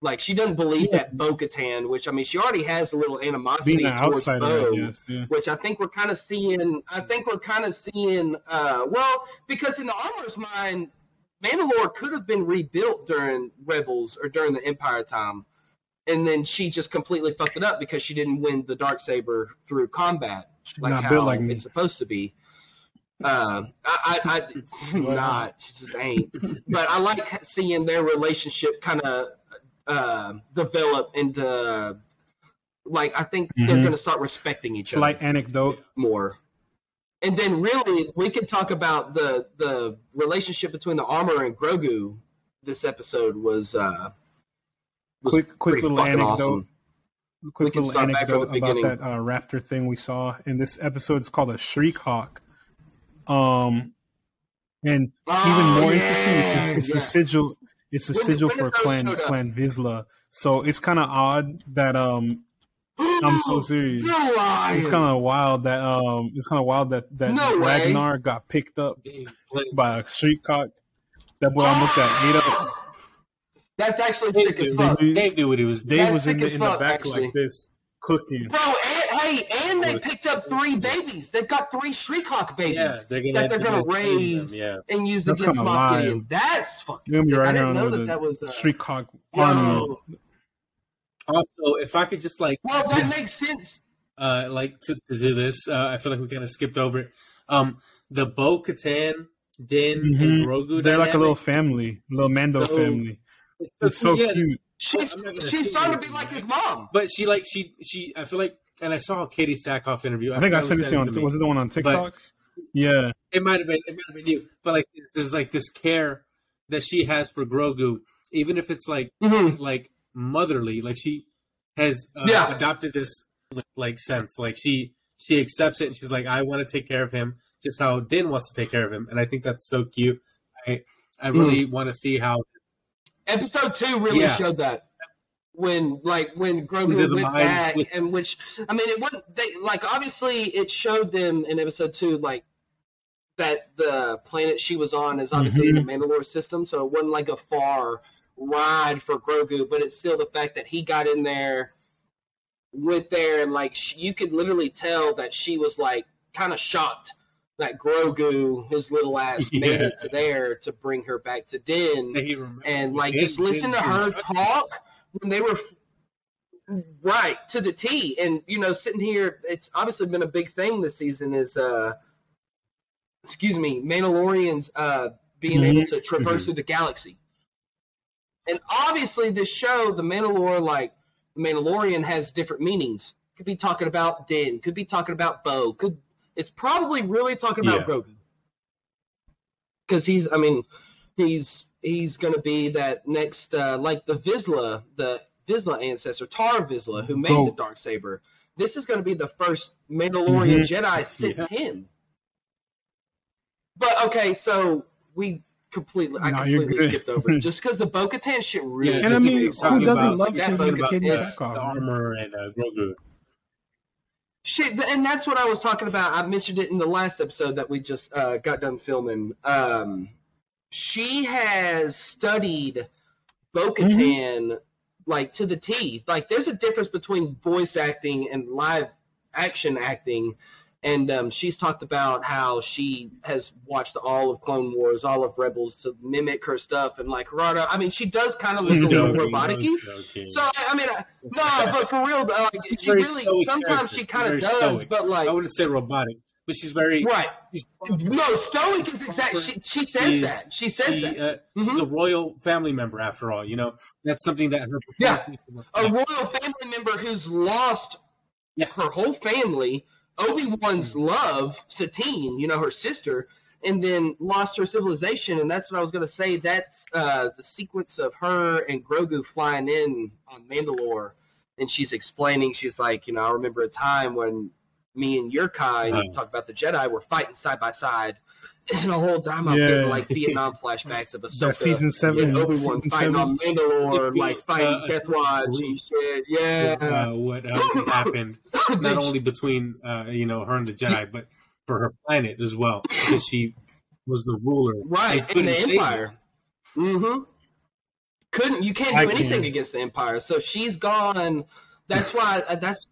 Like she doesn't believe that Bo Katan, which I mean, she already has a little animosity towards Bo. Yeah. which I think we're kind of seeing. I think we're kind of seeing. Uh, well, because in the armor's mind, Mandalore could have been rebuilt during Rebels or during the Empire time, and then she just completely fucked it up because she didn't win the dark saber through combat She's like not how like it's supposed to be. Uh, I, I, I not. She just ain't. But I like seeing their relationship kind of uh, develop into. Like I think they're Mhm. going to start respecting each other Slight anecdote. more. And then really we could talk about the the relationship between the armor and Grogu this episode was uh was Quick, quick little anecdote. awesome. quick can little start back from anecdote about that uh, raptor thing we saw in this episode. It's called a shriek hawk. Um, and Oh, even more yeah, interesting, it's a, it's yeah. a sigil. It's a When sigil when for Clan showed? Clan Vizsla. So it's kind of odd that um, I'm so serious. It's kind of wild that um, it's kind of wild that that No way. Ragnar got picked up Dave played- by a shriek hawk. That boy almost got ate up. That's actually Dave sick as knew, fuck. Dave knew what he was doing. Dave That's was in the as in the back actually. like this cooking. Bro, and, hey, and they picked up three babies. They've got three Shriek babies Yeah, they're gonna, that they're gonna gonna raise. Yeah, and use That's against kinda Moff. Gideon. That's fucking You're gonna be sick. I didn't know that that was. Uh, shriek hawk army. Also, if I could just like, Well, that makes sense. uh, like to, to do this, uh, I feel like we kind of skipped over it. Um, the Bo Katan, Din, Mhm. and Grogu. They're like a little family, little Mando So- family. It's It's so yeah, cute. She's I'm gonna she's starting to be like his mom. But she like she she. I feel like, and I saw a Katee Sackhoff interview. I think I sent it to you on. me. Was it the one on TikTok? yeah, It might have been. It might have been you. But like, there's like this care that she has for Grogu, even if it's like Mm-hmm. like motherly. Like she has uh, Yeah. adopted this like sense. Like she she accepts it and she's like, I want to take care of him, just how Din wants to take care of him, and I think that's so cute. I I really want to see how Episode two really Yeah. showed that when like when Grogu went back with- and which I mean it wasn't they like obviously it showed them in episode two like that the planet she was on is obviously in the mm-hmm. Mandalore system, so it wasn't like a far ride for Grogu, but it's still the fact that he got in there, went there, and like sh you could literally tell that she was like kind of shocked that Grogu, his little ass, made it to there to bring her back to Din. That he remembers. and like just listen to her talk when they were right to the T. And you know, sitting here, it's obviously been a big thing this season. Is uh, excuse me, Mandalorians uh being Mhm. able to traverse through the galaxy. And obviously, this show, the Mandalore, like the Mandalorian, has different meanings. Could be talking about Din. Could be talking about Bo. Could it's probably really talking about Yeah. Grogu because he's. I mean, he's he's going to be that next, uh, like the Vizsla, the Vizsla ancestor, Tar Vizsla, who made Go. the dark saber. This is going to be the first Mandalorian Mhm. Jedi since Yeah. him. But okay, so we completely, I No, you're completely skipped over it just because the Bo-Katan shit really. Yeah, And I gets me mean, who doesn't about- love that Ken, Bo- Ken it's- Sackhoff? the armor and uh, Grogu. Shit, and that's what I was talking about. I mentioned it in the last episode that we just uh, got done filming. Um, she has studied Bo-Katan mm-hmm. like to the T. Like, there's a difference between voice acting and live action acting. And um, she's talked about how she has watched all of Clone Wars, all of Rebels to mimic her stuff, and like Rada. I mean, she does kind of look a little robotic. So I I mean, I- no, but for real, uh, like she really sometimes she kind of does, stoic. but like I wouldn't say robotic, but she's very. right. She's, No, stoic is exact. She she says that. She says she, that. uh, Mhm. She's a royal family member, after all. You know, that's something that her Yeah. needs to work A royal family member who's lost Yeah. her whole family. Obi Wan's love, Satine, you know, her sister, and then lost her civilization. And that's what I was going to say. That's uh, the sequence of her and Grogu flying in on Mandalore. And she's explaining, she's like, you know, I remember a time when me and your kind, Uh-huh. talk about the Jedi, were fighting side by side. And the whole time I'm Yeah. getting like Vietnam flashbacks of Ahsoka That season seven, and Obi Wan fighting seven. on Mandalore, It like fighting uh, Death Watch and shit. Yeah. uh, what uh, happened not only between uh, you know her and the Jedi, but for her planet as well, because she was the ruler. right They in the Empire. Mm-hmm. Couldn't you can't do I anything can. against the Empire? So she's gone. That's why. Uh, that's.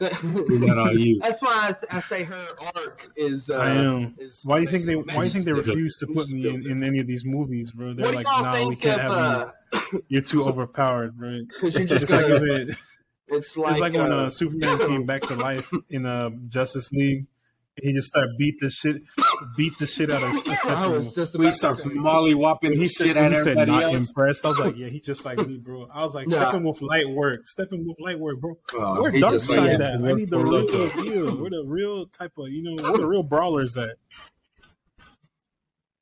You. That's why I, I say her arc is. Uh, I am. Is Why do you think they? Why do you think they refuse to put me in, in any of these movies, bro? They're like, nah, we can't of? have Uh, you. You're too overpowered, right? Because you're just It's like, gonna. when- It's like, it's like when uh, uh, Superman came back to life in uh, Justice League. He just started beat the shit, beat the shit out of I was Steppenwolf. just We about to start molly whopping And he shit said, at he said everybody not else. impressed. I was like, yeah, he just like me, bro. I was like, Yeah. Steppenwolf light work, Steppenwolf light work, bro. Oh, Where he dark just side like- at? I need the We're real local. deal. Where the real type of you know where the real brawlers at?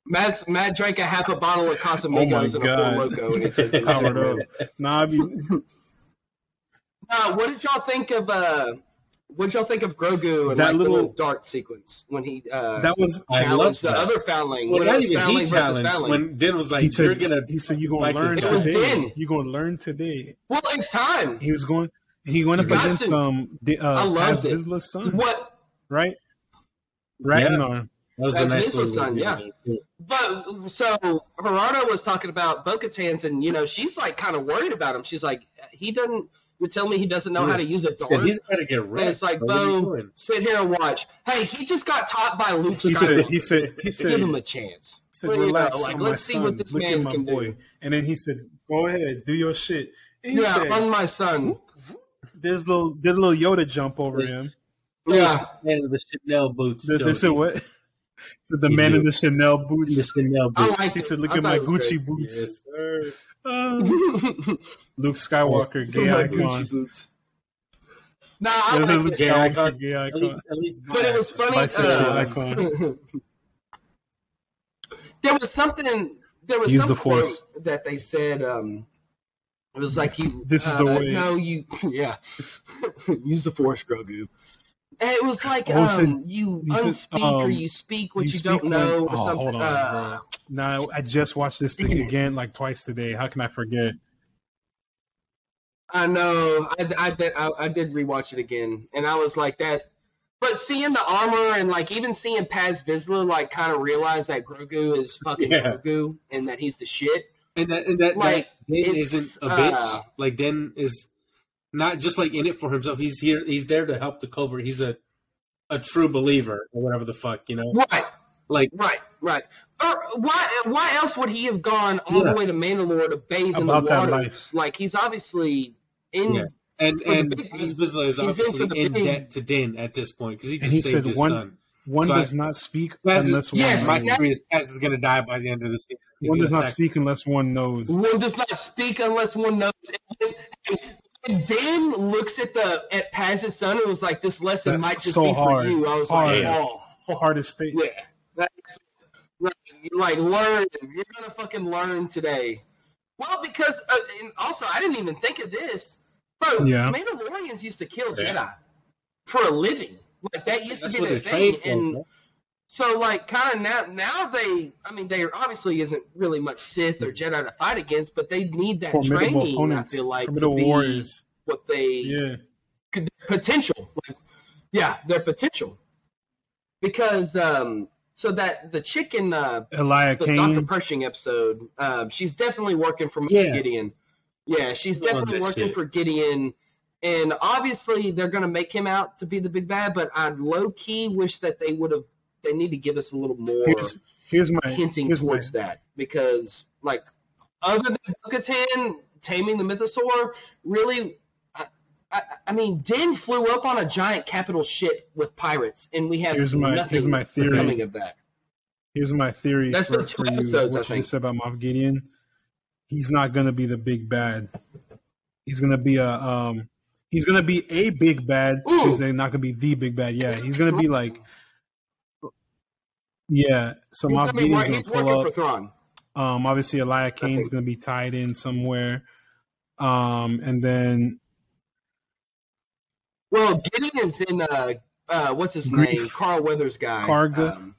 Matt, Matt drank a half a bottle of Casamigos Oh my and a God. Four Loco, and he took it. Powered up. Nah, I mean, Uh, what did y'all think of? Uh, what did y'all think of Grogu and That like the little- little dark sequence when he uh, that was I challenged the that. other foundling? Well, when it not was even he versus challenged foundling. when Din was like, he said. "You're gonna." he said you're gonna fight learn this It was today. Din. You're gonna learn today. well, it's time. He was going. He went up Got against some. um, the, uh, I loved Paz it. Vizsla's son, What? right? Ragnar. That was As a nice Vizsla's son, yeah. But so Gerardo was talking about Bo-Katan's, and you know she's like kind of worried about him. She's like, he doesn't. You're telling me he doesn't know how to use a dart. Yeah, he's got to get and ready. it's like, What Bo, sit here and watch. Hey, he just got taught by Luke He Skywalker. said. He said. He said. Give him a chance. said, Well, you know, relax, like, let's see son. what this Look man my can boy. do. And then he said, "Go ahead, do your shit." And he Yeah, said, on my son. "There's little, did a little Yoda jump over him." Yeah. Man in the Chanel boots. The, they said what? said the He man do. in the Chanel boots. The Chanel boots. Chanel I boots. like He it. said, "Look I at my Gucci great. boots." Yes, sir. Uh, Luke Skywalker, gay My icon. Gucci. Nah, I Yeah, liked Luke it. Gay Skywalker, icon. gay At least, icon. at least But it was funny. Bisexual uh, icon. there was something. There was Use some the Force. that they said. Um, it was like you. This is uh, the way. No, you. Yeah. Use the Force, Grogu. And it was like Oh, um, he said- you he said, unspeak or um, you speak what you, speak don't when- know or oh, something. Hold on, uh, bro. Nah, I just watched this thing again like twice today. How can I forget? I know. I, I did. I, I did rewatch it again, and I was like that. But seeing the armor and like even seeing Paz Vizsla like kind of realize that Grogu is fucking Yeah. Grogu and that he's the shit. And that, and that, Like, that Din isn't a uh, bitch. Like Den is not just like in it for himself. He's here. He's there to help the covert. He's a a true believer or whatever the fuck you know. Right. Like Right, right. Or why? Why else would he have gone all Yeah. the way to Mandalore to bathe in About the that waters? life. Like he's obviously in. Yeah. and and big- Paz is he's obviously for in, big- debt to Din at this point because he just he saved said his one- son. One So I- does not speak Paz is- unless one Yes, My knows. that's- theory is Paz is going to die by the end of the season. He's One does not sac- speak unless one knows. One does not speak unless one knows. And, and Dan looks at the at Paz's son and was like, "This lesson That's might just so be hard. for you." I was Hard. like, "Oh, Hardest thing." yeah." That's, right. You're like learn. You're gonna fucking learn today. Well, because uh, and also I didn't even think of this, bro. Yeah. Mandalorians used to kill Yeah. Jedi for a living. Like that used That's to be what their they're thing, trained for. And bro. so like kind of now now they I mean there obviously isn't really much Sith or Jedi to fight against, but they need that Formidable training. opponents. I feel like to formidable be warriors. what they Yeah. could potential. Like, yeah, their potential. Because um so that the chicken uh Elia the Dr. Pershing episode, um, she's definitely working for Yeah. Gideon. Yeah, she's definitely working shit. for Gideon. And obviously they're gonna make him out to be the big bad, but I low key wish that they would have they need to give us a little more Here's, here's my hinting here's my towards that because like other than Bo-Katan taming the mythosaur, really, I, I, I mean, Din flew up on a giant capital ship with pirates, and we have Here's my- nothing here's my theory. coming of that. here's my theory That's for, been two for you. episodes, I what you think. just said about Moff Gideon. He's not gonna be the big bad. He's gonna be a um. He's gonna be a big bad. Ooh. He's not gonna be the big bad. Yeah, he's gonna be like. Yeah, so He's, Moff gonna be, Gideon's gonna he's pull working up. for Thrawn. Um, obviously, Elia Kane's think- going to be tied in somewhere. Um, and then Well, Gideon's in uh, uh, what's his Grief. name? Carl Weathers guy. Karga. Um,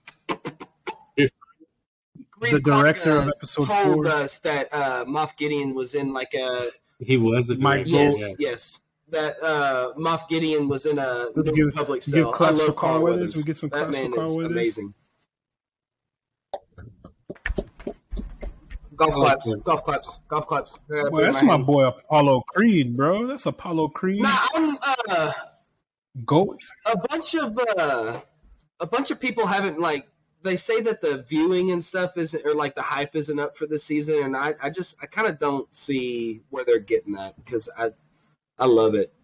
Grief. Grief the director Karga of episode told four. us that uh, Moff Gideon was in like a He was a Mike Yes, yeah. yes. That uh, Moff Gideon was in a Let's New give- Republic give cell. I claps love for Carl Carl Weathers. Weathers. We get some that claps for man Carl is Weathers. amazing. Golf I like claps, golf claps, golf claps. Yeah, Boy, that's my my boy Apollo Creed, bro. That's Apollo Creed. Nah, I'm uh, Goat. a bunch of uh, a bunch of people haven't like they say that the viewing and stuff isn't or like the hype isn't up for this season and I, I just I kind of don't see where they're getting that because I I love it.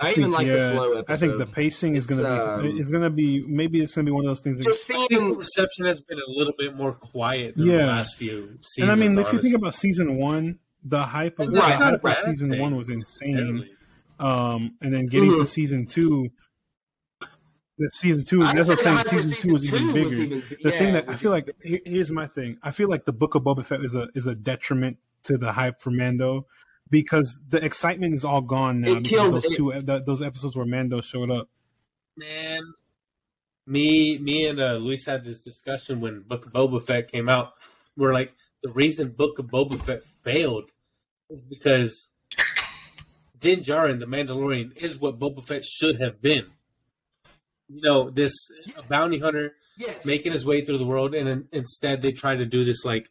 I, even think, like the yeah, slow I think the pacing is going to be. um, it's going to be. Maybe it's going to be one of those things. That, just I think the seeing reception has been a little bit more quiet than Yeah. the last few seasons. and I mean, if you think about season one, the hype of And the hype a of season thing. one was insane. Um, and then getting to Mhm. season two. That season two, I'd that's what I'm saying. Season two was even bigger. was even- the yeah, thing that I feel like here- here's my thing. I feel like the Book of Boba Fett is a is a detriment to the hype for Mando because the excitement is all gone now. It killed- those it- two that, those episodes where Mando showed up. Man, me, me, and uh, Luis had this discussion when Book of Boba Fett came out. We're like, the reason Book of Boba Fett failed is because Din Djarin, the Mandalorian, is what Boba Fett should have been. You know, this a bounty hunter yes. making his way through the world, and in, instead they try to do this like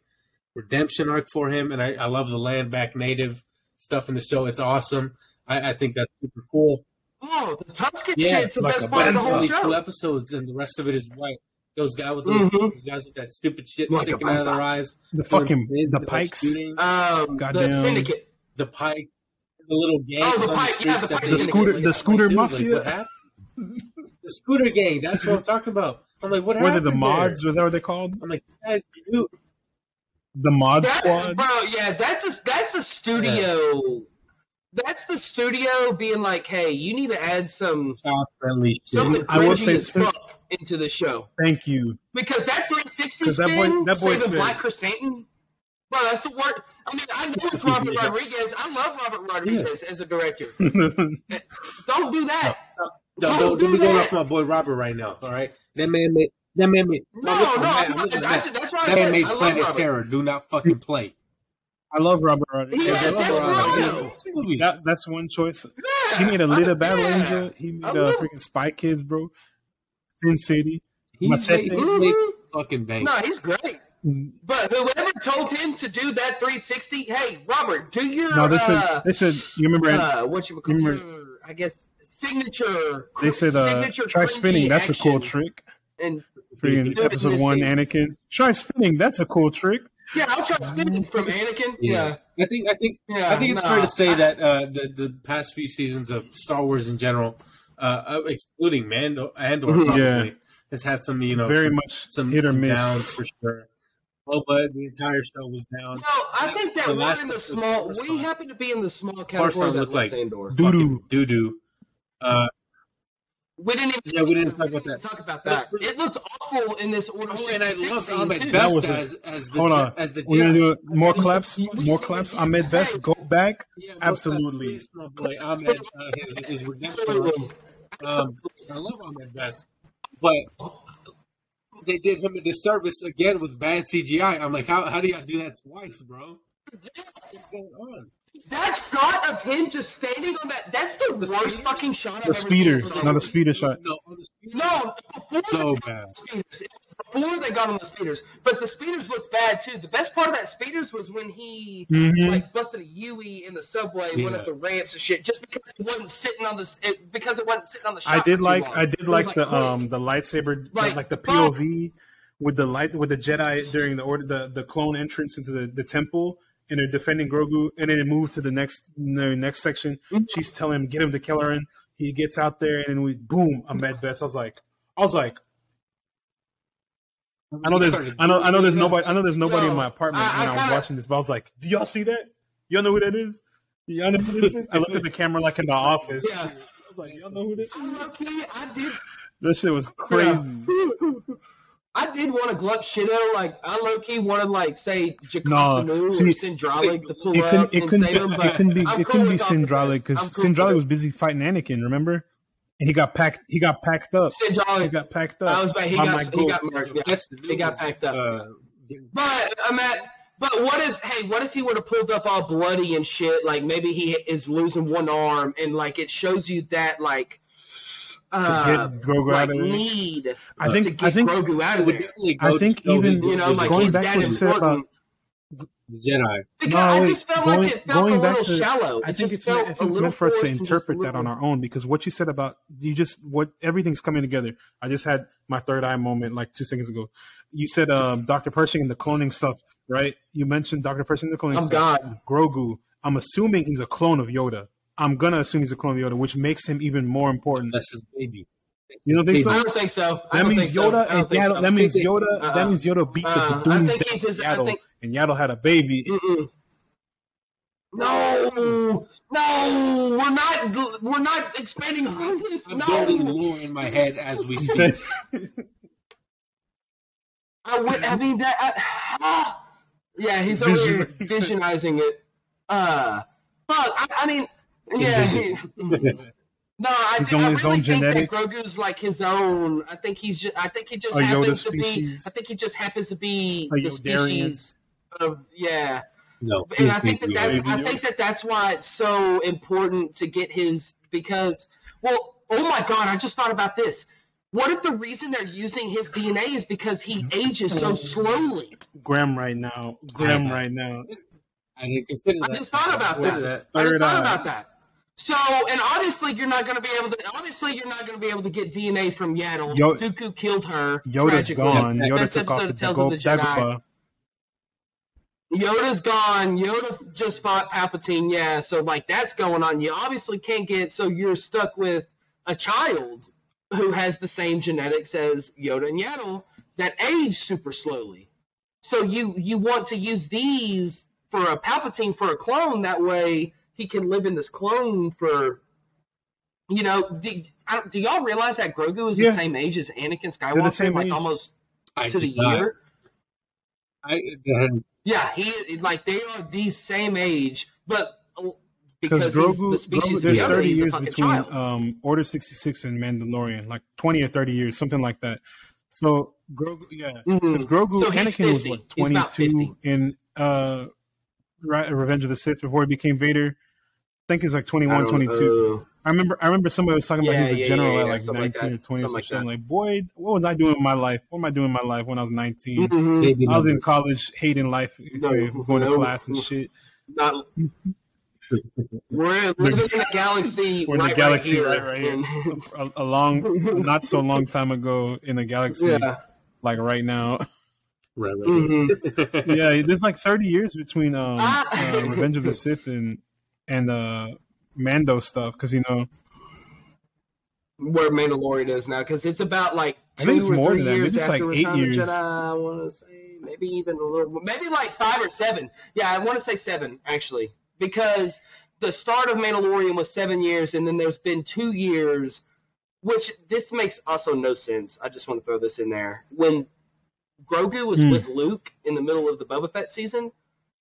redemption arc for him. And I, I love the land back native stuff in the show. It's awesome. I, I think that's super cool. oh, the Tusken Yeah, shit's the like best a part of the whole it's show. only two episodes, and the rest of it is white. Those guys with those, Mhm. those guys with that stupid shit Like sticking out of their eyes. The doing fucking spins the pikes. Um, Goddamn. the Syndicate. the pikes, the little gangs Oh, the on pike, the streets yeah, the that pike The scooter- like, the scooter like, mafia. Like, what the scooter gang. That's what I'm talking about. I'm like, what Were they happened? the mods? There? Was that what they called? I'm like, guys, dude. The mod That's, squad. bro, yeah, that's a that's a studio. That's the studio being like, hey, you need to add some Child friendly something I will say as since- fuck into the show Thank you. because that 360 'Cause that boy- spin, that boy saving said- Black Chrysanthemum, bro, that's the word. I mean, I know it's Robert Yeah. Rodriguez. I love Robert Rodriguez as a director. yeah, Don't do that. Don't, don't, don't be going off my boy Robert right now. All right, that man made that man made No, look, no, I'm I'm looking not, at I, that. that's why I That said made I Planet Robert. Terror. Do not fucking play. I love Robert Rodriguez. He Yeah, that's Desperado. That that's one choice. Yeah, He made a little Battle yeah. Angel. He made a uh, love- freaking Spy Kids, bro. Sin City. He Machete. made, he's made Mhm. fucking bang. No, he's great. But whoever told him to do that 360, hey, Robert, do your No, they said uh, they said you remember uh, what you would call remember- your, I guess signature. they said uh, signature try spinning. That's a cool trick. And Freaking in episode one, scene. Anakin. Try spinning. That's a cool trick. Yeah, I'll try spinning from Anakin. Yeah, I think I think yeah. I think it's nah. fair to say that uh, the the past few seasons of Star Wars in general, uh, uh, excluding Mando Andor, Mhm. probably, Yeah. has had some you know Very some, much some hit or some miss. downs for sure. Oh, but the entire show was down. No, I think that The we're in the small. We happen to be in the small Coruscant category that looked loves like- Andor. Doo-doo. Doo doo. Uh, We didn't even. Yeah, we didn't talk about that. Talk about that. It looked awful in this Order oh, and I love scene Ahmed. That Best was a- as as the Hold on. as the We're gonna do more I think claps. More claps. Ahmed Best. Go back. Yeah, Absolutely. Please, my boy Ahmed, uh, his, his redemption. Um, I love Ahmed Best, but they did him a disservice again with bad CGI. I'm like, how how do y'all do that twice, bro? What's going on? That shot of him just standing on that, that's the, The worst speeders? fucking shot I've The ever seen. speeder. in Not the Wars. speeder shot. No, the speeder. No, before So they bad. the speeders. Before they got on the speeders. But the speeders looked bad too. The best part of that speeders was when he Mhm. like busted a Yui in the subway, went Yeah. up the ramps and shit, just because it wasn't sitting on the it, because it wasn't sitting on the shot. I for did too like long. I did It like the quick. um the lightsaber Like, like the fuck. POV with the light with the Jedi during the order the, the clone entrance into the, the temple and they're defending Grogu and then they move to the next the next section. Mhm. She's telling him get him to Kelleran. He gets out there and then we boom Ahmed Best. I was like I was like I know there's I know I know there's nobody I know there's nobody in my apartment when I was watching this, but I was like, do y'all see that? Y'all know who that is? Y'all know who this is? I looked at the camera like in the office. Yeah. I was like, y'all know who this is? I did That shit was crazy. I did want a Gluck Shido, like I low key wanted like say No, Jocasta Nu see, or Cin Drallig to pull It up. It and couldn't. say them, It couldn't be. I'm It cool couldn't be with Optimus. Cin Drallig I'm because cool with was busy fighting Anakin. Remember? And he got packed. He got packed up. He got packed up. I was about he got my he got murked. Yeah. That's the new He got packed up. Uh, But I'm at. But what if? Hey, what if he would have pulled up all bloody and shit? Like maybe he is losing one arm, and like it shows you that like. To Uh, get Grogu like out of there. need I to think. get I think. Grogu out of there. I think even- You know, like going he's back to that what you said about- important. Jedi. Because No, I wait, just felt going- like it felt a going back little to- shallow. I It think just it's. felt meant- I a think it's little meant for us to forced and just a interpret that on our own because what you said about you just what everything's coming together. I just had my third eye moment like two seconds ago. You said um, Dr. Pershing and the cloning stuff, right? You mentioned Dr. Pershing and the cloning I'm stuff. God. Grogu. I'm assuming he's a clone of Yoda. I'm gonna assume he's a clone of Yoda, which makes him even more important. That's his baby. You don't think so? I don't think so. That means. Yoda and Yaddle. so. That means Yoda. That means Yoda beat Uh, the I Badoons think down he's his- Yaddle, think- and Yaddle had a baby. Mm-mm. No, no, we're not. We're not expanding on this. I'm building No, lore in my head as we speak. said, I, would, I mean that. I, ah. yeah, he's over Vision- here he said- visionizing it. Uh, fuck. I, I mean, yeah. He, no, I, His think, own- I his really own think genetic- that Grogu's like his own. I think he's. Just, I think he just oh, A Yoda happens to be. I think he just happens to be oh, A the Yodarian. species of yeah. no, and I think that that's I think that that's why it's so important to get his because well oh my god I just thought about this what if the reason they're using his DNA is because he ages so slowly Graham right now. Graham I- right now. I didn't consider I just thought about Consider that I just thought about that so and obviously you're not going to be able to obviously you're not going to be able to get DNA from Yaddle Yo- Dooku killed her Yoda's tragically. gone. Yoda First took off episode to tells of Dago- the Jedi. Dagobah. Yoda's gone. Yoda just fought Palpatine. Yeah, so like that's going on. You obviously can't get so you're stuck with a child who has the same genetics as Yoda and Yaddle that age super slowly. So you you want to use these for a Palpatine for a clone. That way he can live in this clone for. You know, do, I don't, do y'all realize that Grogu is Yeah. the same age as Anakin They're the Skywalker? same Like age. almost I to the not. year. I, Yeah, he like they are the same age, but uh, Because because he's Grogu, the species Grogu there's 30 he's years fucking between child. um, Order 66 and Mandalorian, like 20 or 30 years, something like that. So Grogu, yeah, Mhm. Grogu, So Anakin was what 22 in uh, Revenge of the Sith before he became Vader. I think he's like 21, 22. I remember, I remember somebody was talking about Yeah, he was a yeah, general yeah, at like something like 19 or that. 20 or Something like something. I'm that. like, boy, what was I doing in my life? What am I doing in my life when I was 19? Mhm. I was in college, hating life, No, going to class and shit. Not, we're living in a galaxy We're in the right, galaxy right here. right- right here. A, a long, not so long time ago in a galaxy. yeah, like right now. Right, right. Mhm. yeah, there's like 30 years between um, Ah. uh, Revenge of the Sith and and the Mando stuff because you know Where Mandalorian is now, because it's about like I think two it's or more three years it's after like eight Return of the years. Jedi. I want to say maybe even a little, maybe like five or seven. Yeah, I want to say seven actually, because the start of Mandalorian was seven years, and then there's been two years, which this makes also no sense. I just want to throw this in there when Grogu was Hmm. with Luke in the middle of the Boba Fett season.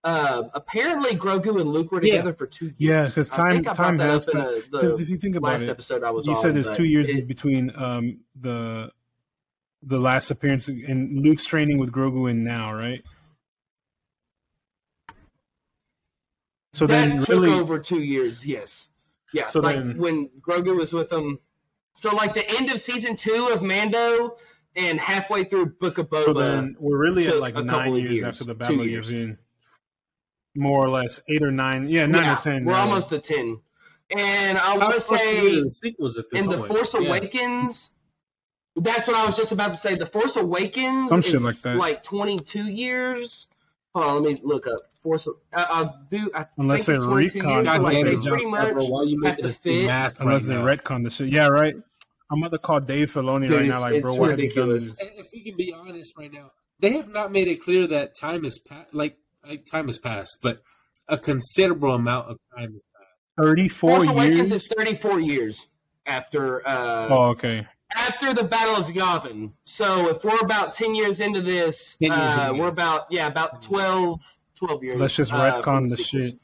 Uh, apparently, Grogu and Luke were Yeah. together for two years. Yeah, because time- time has because if you think about last it, episode I was you on. said there's two years it- in between um, the the last appearance and Luke's training with Grogu and now, right? So that then, took really, over two years. Yes, yeah. So like then- when Grogu was with them. So like the end of season two of Mando and halfway through Book of Boba. so then we're really at like a nine couple years, years, after the Battle of. Yavin, more or less eight or nine. Yeah, nine yeah, or ten. we're now. almost to ten. And I How want to close are we say the sequels at this in the point? Force Yeah. Awakens. That's what I was just about to say. The Force Awakens Some is shit like that. like 22 years. Hold on, let me look up. Force. I, I'll do. I Unless think it's they 22 retcon years. So God like damn they it, pretty John much Favreau, why you have making to us do fit. math right Unless they retcon the shit. Yeah, right. I'm about to call Dave Filoni Dude, right now, like, bro, it's why have you done this? And if we can be honest right now, they have not made it clear that time is passed. Like, like time has passed, but a considerable amount of time has passed. 34 Force Awakens years. is 34 years after uh, Oh, okay. after the Battle of Yavin. So if we're about 10 years into this, years uh, into we're about yeah about 12, 12 years. Let's just uh, from retcon the sequels. shit.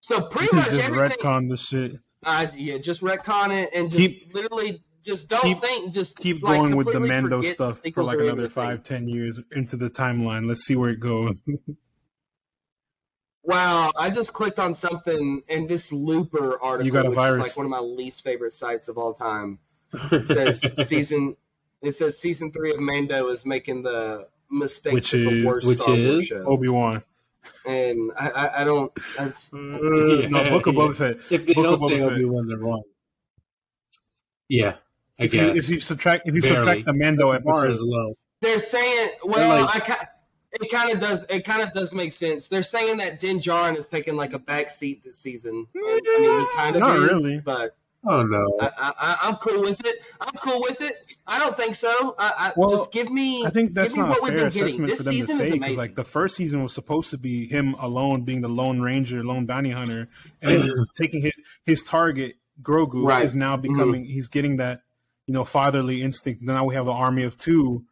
So pretty much just everything. retcon the shit. Uh, yeah, just retcon it and just Keep- literally just don't keep- think. Just Keep like, going with the Mando forget the stuff for like another anything. five, ten years into the timeline. Let's see where it goes. Wow, I just clicked on something and this Looper article, got a which is like one of my least favorite sites of all time. It says season. It says season three of Mando is making the mistake Which of the is- worst which Star is? show, Obi Wan. and I, I, I don't. That's, Uh, no, Book of Yeah. Boba Fett. if they Book don't say Obi Wan, they're wrong. Yeah, I If you, if you subtract, if you Barely. subtract the Mando Bar episode, is low. they're saying. Well, like- I ca- it kind of does. It kind of does make sense. They're saying that Din Djarin is taking like a back seat this season. And, I mean, he kind of Not is, really. but Oh no. I, I, I'm cool with it. I'm cool with it. I don't think so. I, I Well, just give me. I think that's not a what we've fair been getting. assessment This for them to season is say because amazing. like the first season was supposed to be him alone being the lone ranger, lone bounty hunter, and taking his his target Grogu Right. Mm-hmm. is now becoming he's getting that you know fatherly instinct. Now we have an army of two.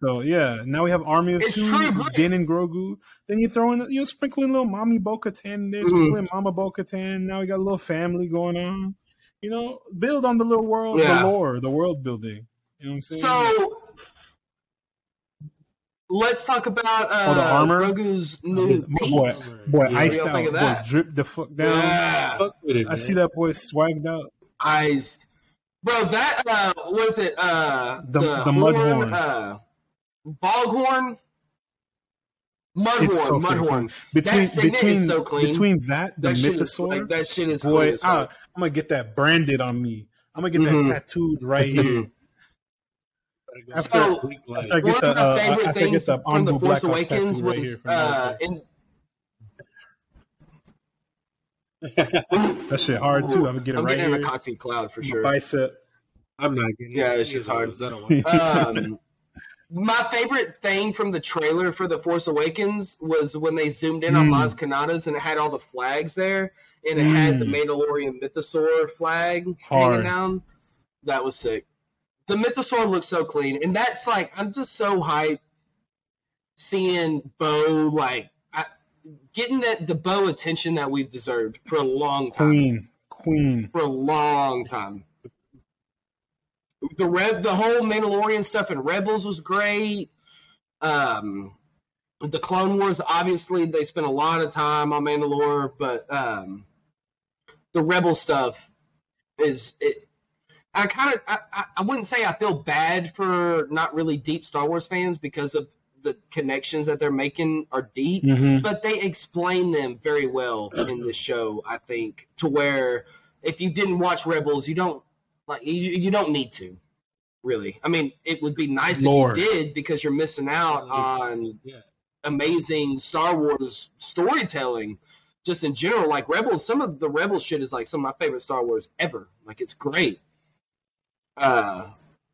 So yeah, now we have army of It's two, true, right? Din and Grogu. Then you throw in you know sprinkling little mommy Bo-Katan there, Mhm. sprinkling Mama Bo-Katan. Now we got a little family going on. You know, build on the little world, Yeah. the lore, the world building. You know what I'm saying? So let's talk about uh, Oh, the armor? Grogu's new His- boy, piece. boy, Yeah. iced What out, y'all think of boy, drip the fuck down. Yeah, Fuck with it, I man. see that boy swagged out. eyes, bro. That uh, what is it? Uh, The- the, the horn, Mudhorn. uh, Boghorn, It's so Mudhorn, Mudhorn. Between is between so clean. between that the That shit is mythosaur, like that shit is clean boy, as I, fuck. I'm gonna get that branded on me. I'm gonna get Mhm. that tattooed right here. Mhm. After- So, after I get One the, of the uh, favorite get things the from the Force Black Awakens was here from uh, in that shit hard too. I'm gonna get it I'm right getting here. in a Katsu cloud for My sure. Bicep. I'm not getting Yeah, it. it's just hard. I don't want um, my favorite thing from the trailer for The Force Awakens was when they zoomed in on Mm. Maz Kanata's and it had all the flags there, and it had the Mm. Mandalorian Mythosaur flag Hard. hanging down. That was sick. The Mythosaur looks so clean, and that's like I'm just so hyped seeing Bo like I, getting that the bow attention that we've deserved for a long time Queen. Queen. for a long time. The Rev, the whole Mandalorian stuff and Rebels was great. Um, the Clone Wars, obviously, they spent a lot of time on Mandalore, but um, the Rebel stuff is it. I kind of, I- I wouldn't say I feel bad for not really deep Star Wars fans because of the connections that they're making are deep hmm but they explain them very well in this show. I think to where if you didn't watch Rebels, you don't like you, you don't need to. Really, I mean, it would be nice Lore. if you did because you're missing out on yeah. amazing Star Wars storytelling. Just in general, like Rebels, some of the Rebel shit is like some of my favorite Star Wars ever. Like it's great. Uh,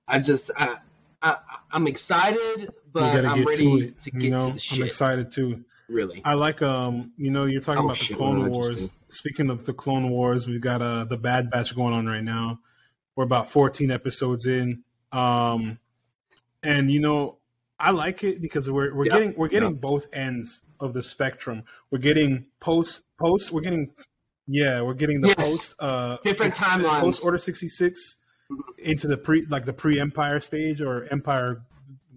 I just I, I I'm excited, but I'm ready to to you get know, to the shit. I'm excited too. Really, I like um, you know, you're talking Oh, about the Clone what did I just Wars. Speaking of the Clone Wars, we've got uh the Bad Batch going on right now. We're about 14 episodes in. Um and you know, I like it because we're we're Yeah, getting we're getting yeah. both ends of the spectrum. We're getting post post we're getting yeah, we're getting the Yes. post uh Different timelines. post Order 66 into the pre like the pre-empire stage or empire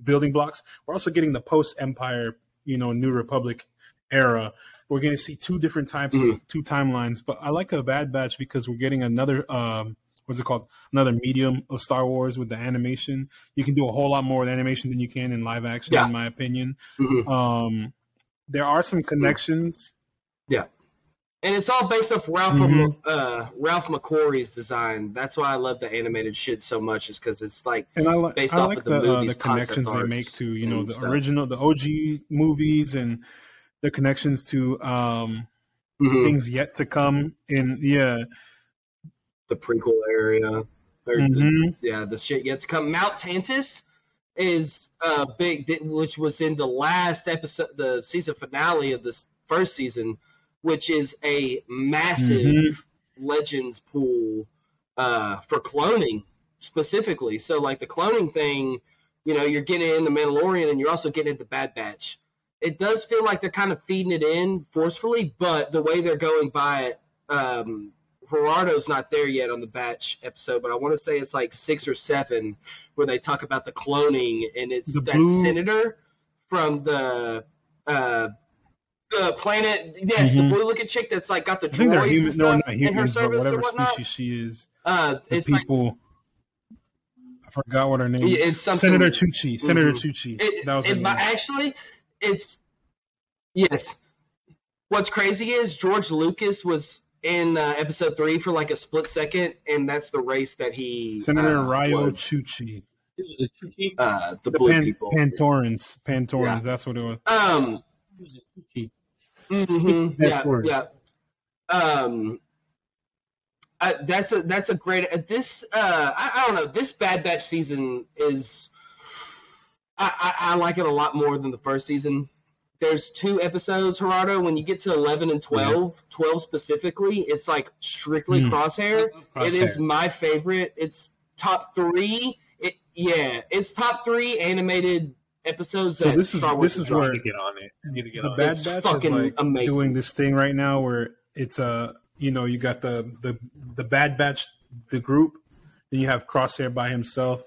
building blocks. We're also getting the post-empire, you know, New Republic era. We're going to see two different types, Mhm. of, two timelines. But I like a Bad Batch because we're getting another, um, what's it called? Another medium of Star Wars with the animation. You can do a whole lot more with animation than you can in live action, Yeah. in my opinion. Mhm. Um, there are some connections. And it's all based off Ralph Mhm. uh, Ralph McQuarrie's design. That's why I love the animated shit so much, is because it's like And I, li- Based I off like of the the, uh, the movies, connections they make to you know the stuff. original, the OG movies, and the connections to um, mhm, things yet to come. In yeah, the prequel area. Or the, yeah, the shit yet to come. Mount Tantiss is uh big, which was in the last episode, the season finale of this first season, which is a massive Mhm. legends pool uh for cloning specifically. So like the cloning thing, you know, you're getting in the Mandalorian and you're also getting into Bad Batch. It does feel like they're kind of feeding it in forcefully, but the way they're going by it, um, Gerardo's not there yet on the batch episode, but I want to say it's like six or seven where they talk about the cloning, and it's The that blue- senator from the uh, the planet. Yes, the Mhm. blue looking chick that's like got the I think droids human. and No, stuff not in her humans, but service or whatnot. species she is. Uh, The it's like people. I forgot what her name. It's something- Senator Tucci. Senator Mhm. Tucci. It, that was it, name. actually, it's yes. What's crazy is George Lucas was in uh, episode three for like a split second, and that's the race that he Senator uh, Riyo was, Chuchi. It was a Chuchi. uh, the, The blue Pan, people. Pantorans. Pantorans. Yeah. That's what it was. um, It was a Chuchi. mhm, That's yeah, word. yeah. Um, uh, that's a that's a great. Uh, this uh, I, I don't know. This Bad Batch season is. I, I, I like it a lot more than the first season. There's two episodes, Gerardo. When you get to 11 and 12, 12 specifically, it's like strictly Hmm. Crosshair. I love It is my favorite. It's top three. It yeah, it's top three animated episodes. So that this is- Star Wars this is where- I need to get on it. I need to get the on Bad it. It's Batch is like amazing. doing this thing right now where it's a you know you got the the the Bad Batch the group, then you have Crosshair by himself,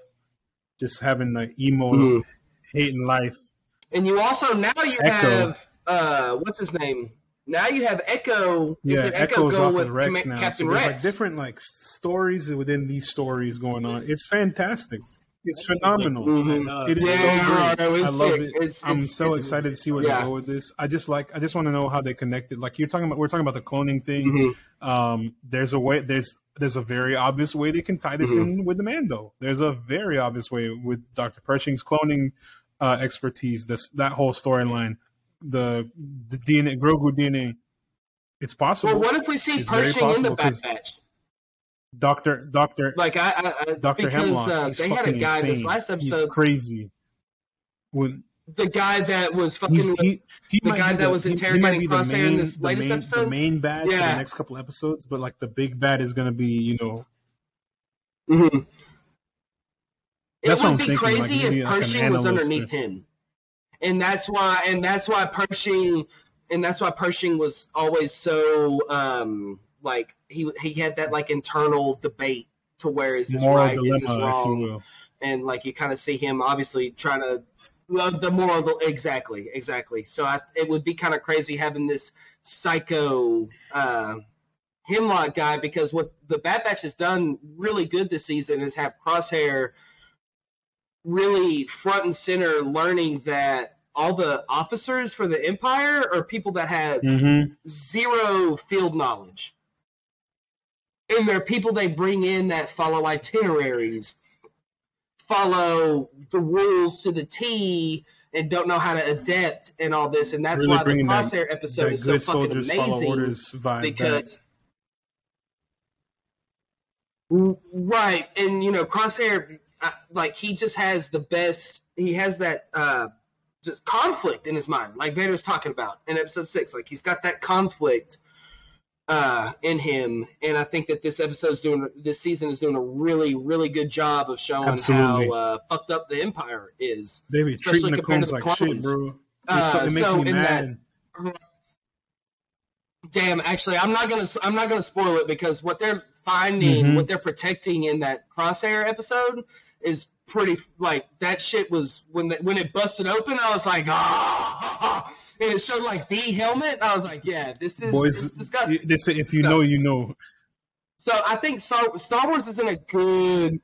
just having the emo Mhm. hating life. And you also now you Echo. have uh what's his name? Now you have Echo. Is Yeah, it Echo Echo's go off with with Rex Comma- now. Captain so Rex? like different like stories within these stories going on. It's fantastic. It's phenomenal. Mhm. Uh, It is Yeah, so great. I love it. It's- I'm it's- so it's- excited to see where yeah. they go with this. I just like. I just want to know how they connected. Like you're talking about. We're talking about the cloning thing. Mhm. Um, there's a way. There's there's a very obvious way they can tie this Mhm. in with the Mando. There's a very obvious way with Dr. Pershing's cloning uh, expertise. This that whole storyline. The the DNA Grogu DNA. It's possible. Well, what if we see It's Pershing in the possible, Bad 'cause- Batch? Doctor Doctor Like I, I, I Doctor because Hemlock. uh, he's they had a guy insane. this last He's episode. crazy. When The guy that was fucking. he's, he, he the guy that was he- he interrogating the Crosshair in this the latest main- episode? The main bad for Yeah. the next couple episodes, but like the big bad is gonna be, you know, Mhm. It That's what would I'm be thinking, crazy if like an Pershing was underneath or- him, and that's why, and that's why Pershing, and that's why Pershing was always so um like he he had that like internal debate to where is this moral right, is this dilemma, if you wrong, and like you kind of see him obviously trying to love the moral exactly exactly. So I, it would be kind of crazy having this psycho. Uh, Hemlock guy because what the Bad Batch has done really good this season is have Crosshair really front and center learning that all the officers for the Empire are people that have Mm-hmm. zero field knowledge. And there are people they bring in that follow itineraries, follow the rules to the T and don't know how to adapt and all this, and that's Really why the Crosshair episode that is so fucking amazing vibe. back. because right and you know crosshair uh, like he just has the best he has that uh just conflict in his mind like vader's talking about in episode six like he's got that conflict uh in him and i think that this episode's doing this season is doing a really really good job of showing Absolutely. how uh fucked up the empire is they be especially treating the compared to clones like shit, bro. uh, so, it makes so me in mad. that Damn, actually, I'm not gonna I'm not gonna spoil it because what they're finding, Mhm. what they're protecting in that crosshair episode is pretty like that shit was when the, when it busted open. I was like, ah, it showed like the helmet. I was like, yeah, this is Boys, it's disgusting. they say if you know, you know. So I think Star Star Wars is in a good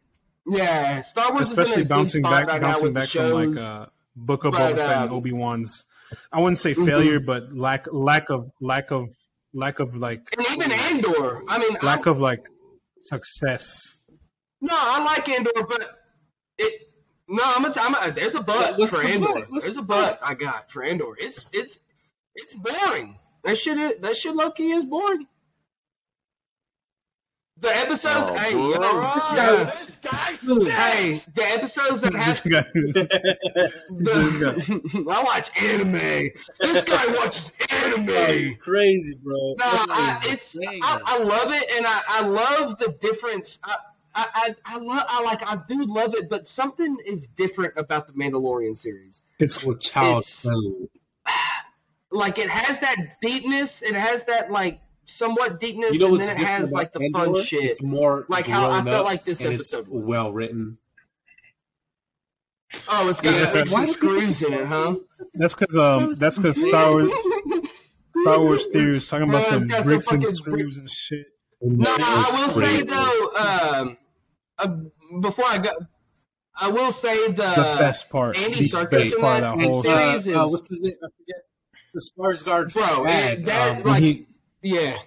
yeah. Star Wars Especially is in a bouncing good spot back, right now bouncing with back from like uh, Book of Boba Fett and um, Obi Wan's. I wouldn't say Mhm. failure, but lack lack of lack of lack of like and even Andor. I mean, lack I, of like success. no, I like Andor, but it. No, I'm gonna. I'm a, there's a Yeah, butt for Andor. butt? There's the a butt I got for Andor. It's it's it's boring. That shit. Is, that shit. Low key is boring. The episodes. Oh, hey, yo, This yeah. this guy. Hey, the episodes that This have guy, the, I watch anime. This guy watches anime. crazy, bro. No, I, it's I. I love it, and I, I love the difference. I I I, I love I like I do love it, but something is different about the Mandalorian series. it's Well, child it's- Like it has that deepness, it has that like somewhat deepness, You know and then it has like the Andor? fun shit. It's more Like how I felt like this and it's episode was. well written. Oh, it's got Yeah. hooks Why and do people screws in it, huh? that's because um that's because Star Wars Star Wars theory is talking about Well, some got some bricks and fucking screws and shit. No, I It's will say though, um, uh, before I go, I will say the, The best part, Andy the Serkis best in part that that whole series uh, uh, what's his name? I forget. The Skarsgård Bro, dad, that, um, like- he, yeah.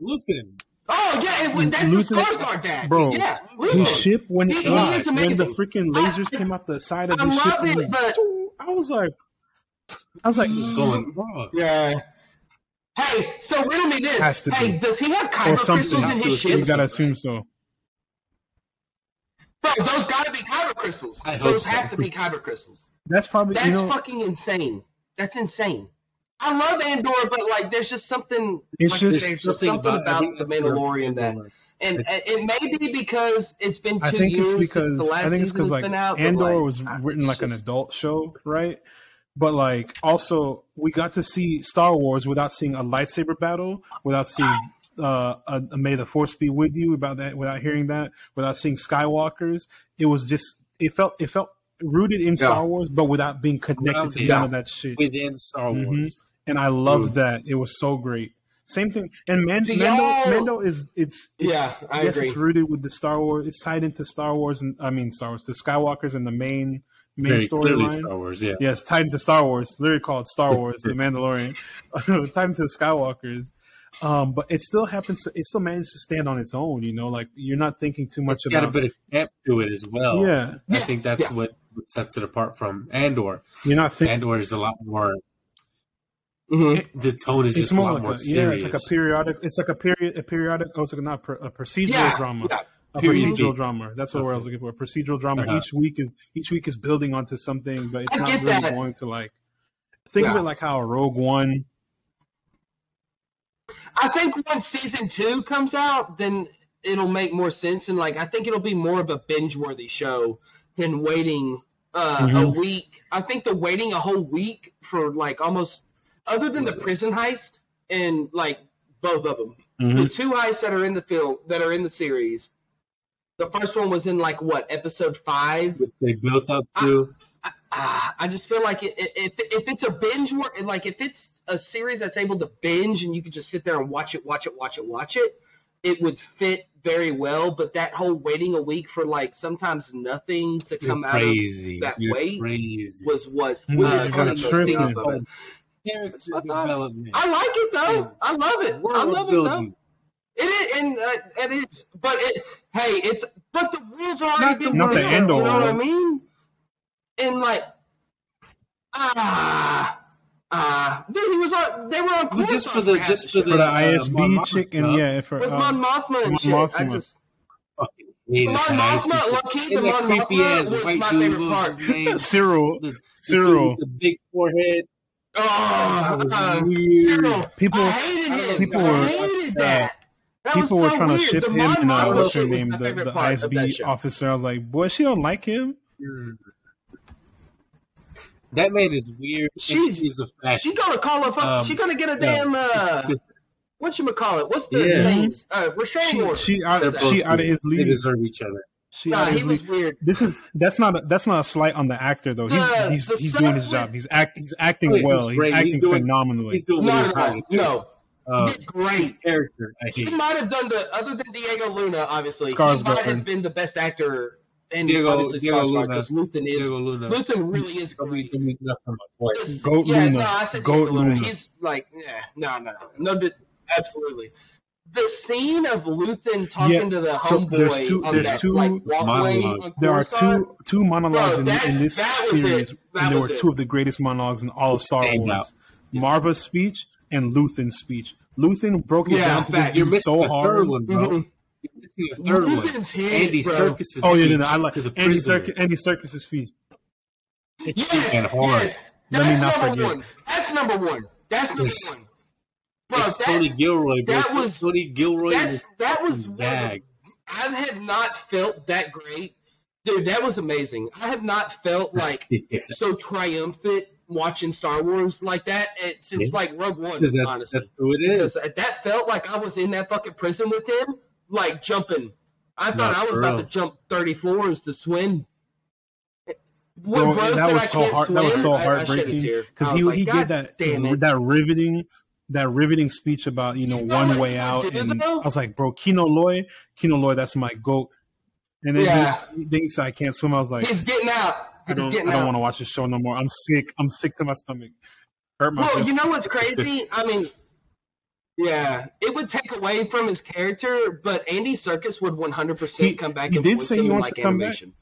Luthen. Oh yeah, it, that's Luther- the Skarsgård dad, bro, yeah. his ship when He- it he when is the freaking lasers came out the side of I the love ships, and it, like, but- I was like, I was like, What's going on? Yeah. Hey, so riddle me this. Has to hey, be. does he have or kyber something. crystals in Have his assume You ship? gotta assume so. Bro, those gotta be kyber crystals. I those so. have to be kyber crystals. That's probably That's you know fucking insane. That's insane. I love Andor, but like, there's just something. It's like, just- there's just something I about, think the Mandalorian that, and and it may be because it's been two I think years it's because since the last I think it's season has like been out. Andor like, was written it's like an adult show, right? But like also we got to see Star Wars without seeing a lightsaber battle, without seeing uh, a, a May the Force be with you, about that, without hearing that, without seeing Skywalkers. It was just it felt it felt rooted in Star Wars, but without being connected to Grounded. none of that shit. within Star Mhm. Wars. And I loved that. It was so great. Same thing. And Man- Mando, Mando is it's, it's Yeah, I yes, agree. it's rooted with the Star Wars. It's tied into Star Wars, and I mean Star Wars, the Skywalkers and the main main storyline. Star Wars, yeah. Yes, tied into Star Wars. Literally called Star Wars, The Mandalorian. tied into the Skywalkers. Um, but it still happens. To, it still manages to stand on its own. You know, like you're not thinking too much about It's got a bit of camp to it as well. yeah, I think that's Yeah. what, what sets it apart from Andor. you're not thinking. Andor is a lot more. Mhm. The tone is It's just a more lot like more a, yeah, it's like a periodic. It's like a period, a periodic. Oh, it's like not per, a procedural Yeah, drama. yeah. A Period. procedural drama. That's what I was looking for. A procedural drama. Uh-huh. Each week is each week is building onto something, but it's I not really that. going to like think of it like how Rogue One. I think once season two comes out, then it'll make more sense, and like I think it'll be more of a binge-worthy show than waiting uh, a Mhm. week. I think the waiting a whole week for like almost, other than the prison heist and like both of them, Mm-hmm. the two heists that are in the film that are in the series. The first one was in like what episode five. Which they built up to. Ah, I just feel like it, it, if if it's a binge work, like if it's a series that's able to binge and you can just sit there and watch it, watch it, watch it, watch it, it would fit very well. But that whole waiting a week for like sometimes nothing to You're come out of that You're weight crazy. was what You're uh, kind of tripping. of it. Character That's my thoughts. development. I like it though. And I love it. I world love it building. It is, and uh, it is, but it. Hey, it's but the world's already Not been Not the built, end You know what I mean? And like, ah, ah, dude, he was on. They were on. Well, just for the- just for for the- the uh, ISB chick and stuff. yeah, for with uh, Mon Mothma and Mon shit. I just Mon Mothma, ISB. low the Mon Mothma ass was white my favorite part. Syril. The- the Syril. dude The big forehead. Oh, uh. Syril, People- I hated him. people I were- hated that. That People was were so trying weird. to ship the him Mon and uh, what's her was name, my the, favorite the part of ISB officer. I was like, boy, she don't like him. That man is weird. and She's- she's a fact. She gonna call a fuck. Um, she gonna get a no. damn. Uh, what you call it? What's the Yeah. names? Uh, restraining She order. she out They're she out of weird. his They league. deserve each other. She Nah, out of he his was league. weird. This is that's not a, that's not a slight on the actor though. He's The- he's, the he's doing his job. He's act he's acting Oh, yeah, well. he's He's, great. He's acting doing- phenomenally. He's doing what No, no, no, no. Uh, He did his great. character, I He might have done the other than Diego Luna. Obviously, he Skarsgård. might have been the best actor. And Diego- obviously, Diego Skarsgård Luna. because Luthen is Diego Luna. Luthen really is Don't great. mean- don't mean nothing but my point. This- Goat yeah, Luna. no, I said Goat Diego Luna. Luna. He's like, yeah, no, no, no, no, absolutely. The scene of Luthen talking Yeah, to the so homeboy there's two- on there's that two like walkway monologues. on There are two two monologues Bro, in, in this series, and there were it. two of the greatest monologues in all of Star Stand Wars: out. Maarva's speech and Luthen's speech. Luthen broke it Yeah, down to facts. this You're dude missing so the hard. third one, bro. Mhm. You're missing the third one. Luthen's hit, Andy bro. Serkis' Oh yeah, speech no, no, I like to the Andy prisoner. Serkis. Andy Serkis' speech. Yes, and hard. yes. Let me That's not number forget. one. That's number one. That's number It's- one. Bro, it's that, Tony Gilroy, bro. that was- Tony Gilroy that's was that was fucking one of the- bag. I have not felt that great, dude. That was amazing. I have not felt like Yeah. so triumphant watching Star Wars like that eh, since Yeah. like Rogue One. That's, honestly, that's who it is. because that felt like I was in that fucking prison with him, like jumping. I thought No, I was about real. to jump thirty floors to swim. When Bro, bro that was so hard. That was so I- I shed a heartbreaking because he was he like, gave that damn it." that riveting that riveting speech about you know You one what way out, and though? I was like, bro, Kino Loy, Kino Loy, that's my goat. And then Yeah. he, said, I can't swim. I was like, He's getting out. I don't, I don't want to watch this show no more. I'm sick. I'm sick to my stomach. Hurt my. Well, you know what's crazy? I mean, yeah, it would take away from his character, but Andy Serkis would 100% He- come back and did voice say him he in like to come back. animation.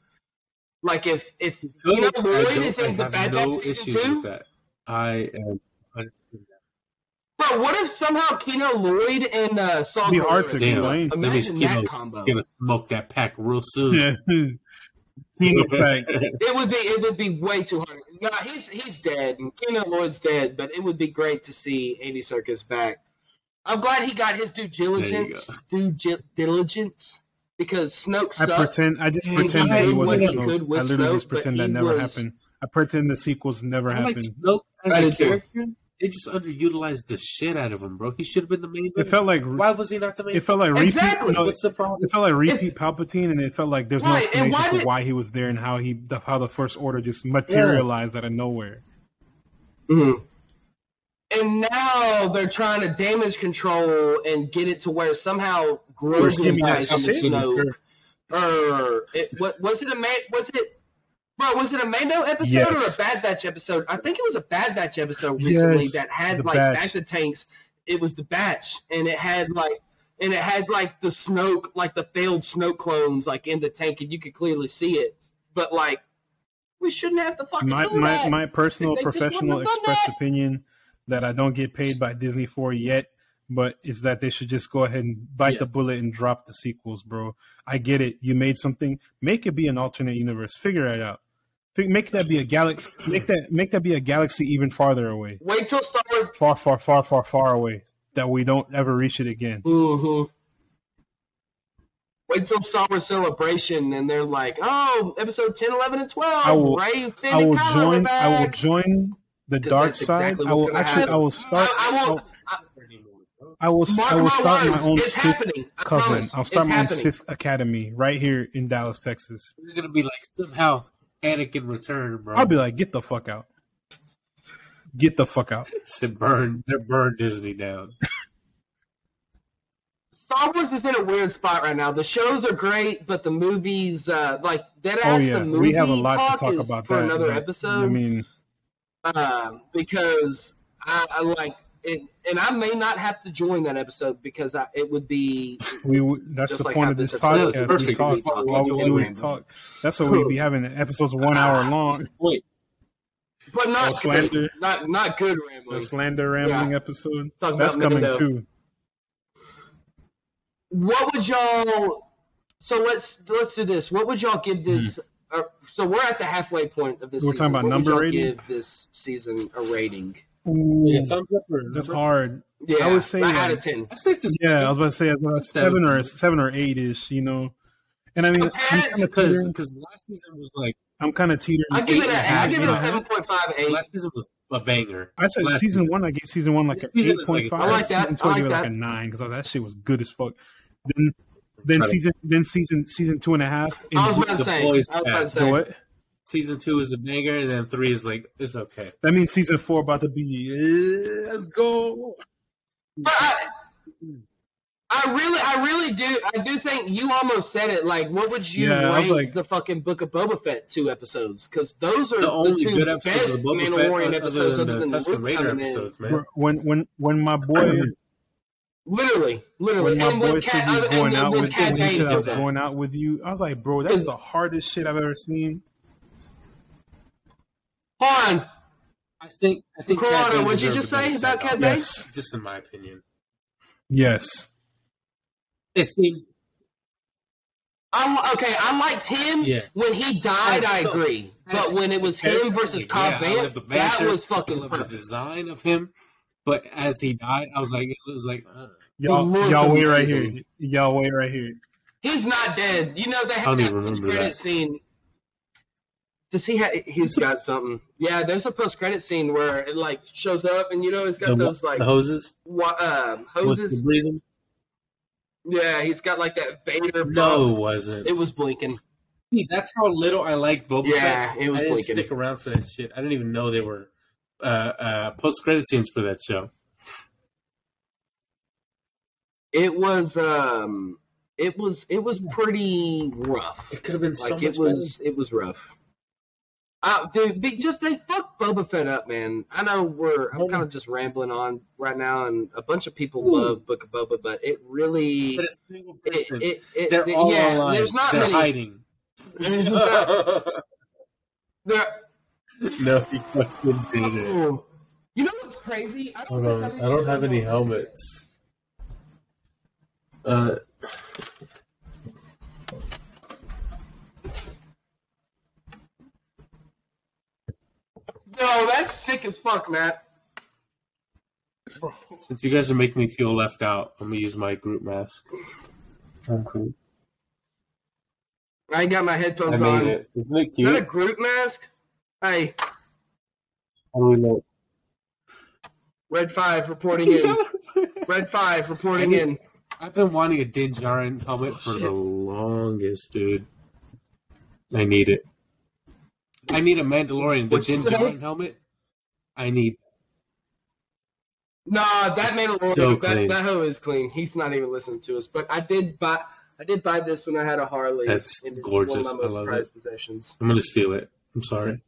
Like if if you know I Lloyd don't- is I in the have Bad no Batch season issues two, with that. I am. 100% bro. What if somehow Kino Lloyd and uh, Saul It'd be hard to explain. Imagine that Kino combo. Gonna smoke that pack real soon. Yeah. Kino pack. It would be it would be way too hard. Nah, he's he's dead, and Kino Lloyd's dead. But it would be great to see Andy Serkis back. I'm glad he got his due diligence. Due gi- diligence because Snoke sucked. I pretend. I just pretend he that he did wasn't what he Snoke. could with I literally Snoke, but pretend that never was- happened. I pretend the sequels never I like happened. Snoke as I a did too. Character. They just underutilized the shit out of him, bro. He should have been the main. It felt like Why was he not the main? it felt like repeat. Exactly. no, What's the problem? it felt like repeat Palpatine, and it felt like there's no Right, and explanation why for did- why he was there and how he the, how the First Order just materialized out of nowhere. Mhm. And now they're trying to damage control and get it to where somehow Grogu skimming that ties into shit. Snoke. Or it, what was it a man? Was it? Bro, was it a Mando episode Yes. or a Bad Batch episode? I think it was a Bad Batch episode recently Yes, that had like Batch. back the tanks. It was the batch, and it had like, and it had like the Snoke, like the failed Snoke clones, like in the tank, and you could clearly see it. But like, we shouldn't have to fucking My do my that. my personal professional wouldn't have done express that. opinion that I don't get paid by Disney for yet, but is that they should just go ahead and bite Yeah. the bullet and drop the sequels, bro. I get it. You made something. Make it be an alternate universe. Figure it out. Fi- Make that be a galaxy. Make that make that be a galaxy even farther away. Wait till Star Wars. Far, far, far, far, far away. That we don't ever reach it again. Mm-hmm. Wait till Star Wars Celebration, and they're like, "Oh, episode 10, 11, and 12. I will- Rey, Finn, I will Kylo are join. I will join the 'Cause dark that's side. exactly I will gonna actually. I will start. I, I won't. I, I will. mark I will my start my own It's Sith happening. I coven. promise. I'll start It's my own happening. Sith academy right here in Dallas, Texas. It's gonna be like somehow Anakin return, bro. I'll be like, get the fuck out. Get the fuck out. said burn. They're burn Disney down. Star Wars is in a weird spot right now. The shows are great, but the movies, uh, like that Oh ass yeah, the movie we have a lot talk to talk about for that. another but, episode. I mean, um, because I, I like it, and I may not have to join that episode because I, it would be We that's Just the like point of this this is podcast. We talk. We talk we like do a is random. talk. That's what we'd be having The episodes one hour long. Wait, but Oh, not slander. good, not not good The rambling. slander rambling episode. Talk That's coming Nintendo. too. What would y'all? So let's let's do this. What would y'all give this? Uh, so we're at the halfway point of this. We're season. talking about what number would y'all rating? Give this season a rating? Ooh, yeah, thumbs up or that's number? hard. Yeah, I would say, uh, like, out like- of ten. I think this Yeah, I was about to say uh, about seven. seven or seven or eight ish. You know, and I mean, I'm kind of because teetering. because last season was like I'm kind of teetering. I give it and a a I give it a and a half. seven point five eight. last season was a banger. I said last season season. one. I gave season one like an eight point five. like- point. I like that. Season two, I I give like it like a nine because that shit was good as fuck. Then, then season, then season, season two and a half. I was about to say. I was about to say. what? Season two is a banger, and then three is like it's okay. That means season four about to be. eh, let's go. But I, I really, I really do. I do think you almost said it. Like, what would you Yeah, rank like- the fucking Book of Boba Fett two episodes? Because those are The the, only two good episodes best of the Boba Mandalorian Fett, other episodes, than other the than Tusken Luke Raider coming in. episodes, man. When when when my boy Literally, literally. when my and boy when said Cat, he was going out with Cat when he said I was going out with you, I was like, bro, that's the hardest shit I've ever seen. Hold on, I think I think Corona, what'd you just say about send-off, Cad Bane? Yes, Just in my opinion, yes. it seemed I okay. I liked him Yeah. when he died. As- I agree, but when it was him versus Cobb yeah, I Vanth, love the that was fucking love the design of him. But as he died, I was like, it was like, uh, Y'all, looked y'all wait right here. Y'all wait right here. He's not dead. You know they I have don't that even remember credit that. scene. Does he have? He's got something. Yeah, there's a post credit scene where it like shows up, and you know he's got the, those like the hoses, wa- was hoses. the breathing? Yeah, he's got like that Vader. No, it wasn't. it was blinking. See, that's how little I like Boba Yeah, Fett. it was I didn't blinking. stick around for that shit. I didn't even know they were uh, uh, post credit scenes for that show. It was um, it was it was pretty rough. It could have been so Like much it was it was rough. Uh, dude, be, just they fucked Boba Fett up, man. I know we're I'm kind of just rambling on right now, and a bunch of people Ooh. love Book of Boba, but it really. But a it, it, it, they're it- all yeah, online. there's not they're many. hiding. There's not- there, no, he fucking did it. oh. you know what's crazy? I Hold think on, I don't have any helmets. Uh, No, that's sick as fuck, Matt. since you guys are making me feel left out, I'm gonna use my group mask. I ain't got my I headphones made on. it. Isn't it Is that a group mask? Hey, How do we know? Red Five reporting in. Red Five reporting I in. I've been wanting a Din Djarin helmet for Shit. the longest, dude. I need it. I need a Mandalorian. The What'd you Din? Djarin helmet. I need. Nah, that Mandalorian, So that, clean. that hoe is clean. He's not even listening to us. But I did buy, I did buy this when I had a Harley. That's and it's gorgeous. One of my I love prized possessions. I'm gonna steal it. I'm sorry.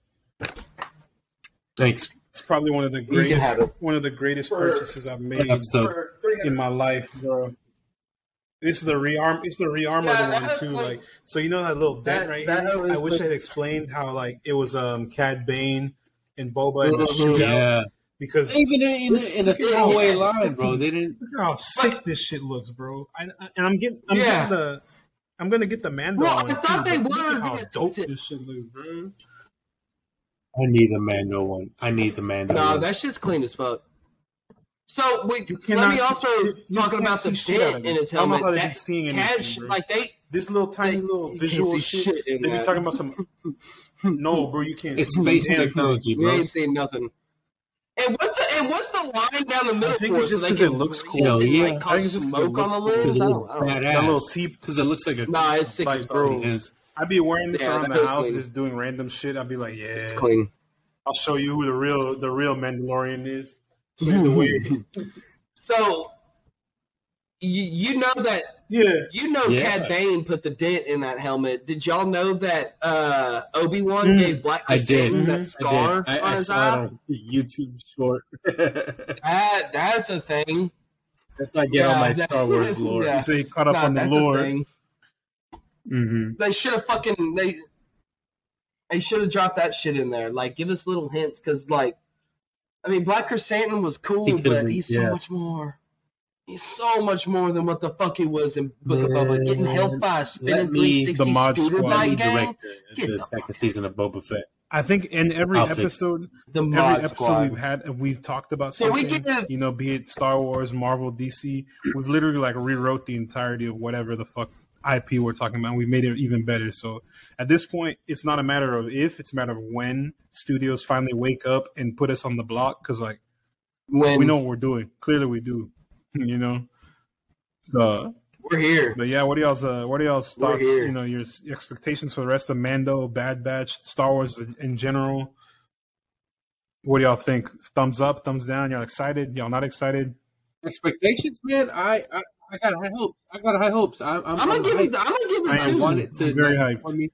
Thanks. It's probably one of the greatest one of the greatest For- purchases I've made episode. In my life, bro. This is the rearm. It's the rearmored Yeah, that one too. like- Like, so you know that little dent That- right that here. is I wish I had explained how like it was um Cad Bane and Boba in the Mhm. shootout Yeah. because Even in, in, This- in a look at throwaway line, bro. They didn't. look how sick this shit looks, bro. I, I, and I'm getting, I'm Yeah. getting the, I'm gonna get the Mando Well, I thought too. they but look were how gonna- dope this shit looks, bro. I need the Mando one. I need the Mando. No, one. that shit's clean as fuck. So we You let me see- also you talking can't about see the shit out bit of in this. his I don't know helmet. how they be That seeing anything, sh- like they This little tiny They- little visual shit. shit in they be talking about some. no, bro, you can't. It's space damn thing. technology, we bro. ain't seen nothing. And what's the and what's the line down the middle I think for? it's just so 'cause they it looks cool. and, Yeah, like I cause think it's just 'cause it smoke on the cool. lens. Because it don't, was I don't know. badass. That little T. Because it looks like a nah. It's sick like, bro. Is. I'd be wearing this Yeah, around that the house, clean. just doing random shit. I'd be like, yeah, It's clean. I'll show you who the real the real Mandalorian is. Show you the way. So you, you know that Yeah. you know Yeah. Cad Bane put the dent in that helmet. Did y'all know that uh, Obi Wan Mm. gave Black I did. Krrsantan that I scar did. I, on I his saw eye? it on YouTube short. That that's a thing. That's how I get all my Star Wars lore. yeah. You he caught up Nah, on the lore. thing. hmm They should have fucking they they should have dropped that shit in there. Like, give us little hints, because like, I mean, Black Krrsantan was cool, He but been- he's so much more. He's so much more than what the fuck he was in Book of Boba. Getting Man, held by a spinning let me- 360 the mod scooter squad. Let bike me gang. Get the, the the second season of Boba Fett. I think in every I'll episode, The every mod episode squad. we've had, we've talked about So we something. give- you know, be it Star Wars, Marvel, DC. We've literally like rewrote the entirety of whatever the fuck IP we're talking about. and We made it even better. So at this point, it's not a matter of if; it's a matter of when studios finally wake up and put us on the block. Because like when we know what we're doing. Clearly, we do. You know. So, we're here. but yeah, what are y'all's uh, what are y'all's thoughts? You know, your expectations for the rest of Mando, Bad Batch, Star Wars in, in general. What do y'all think? Thumbs up, thumbs down? Y'all excited? Y'all not excited? Expectations, man. I, I, I got high hopes. I got high hopes. I'm, I'm, I'm gonna give it. I'm gonna give I it am I two. want it to I'm very not hyped. disappoint me.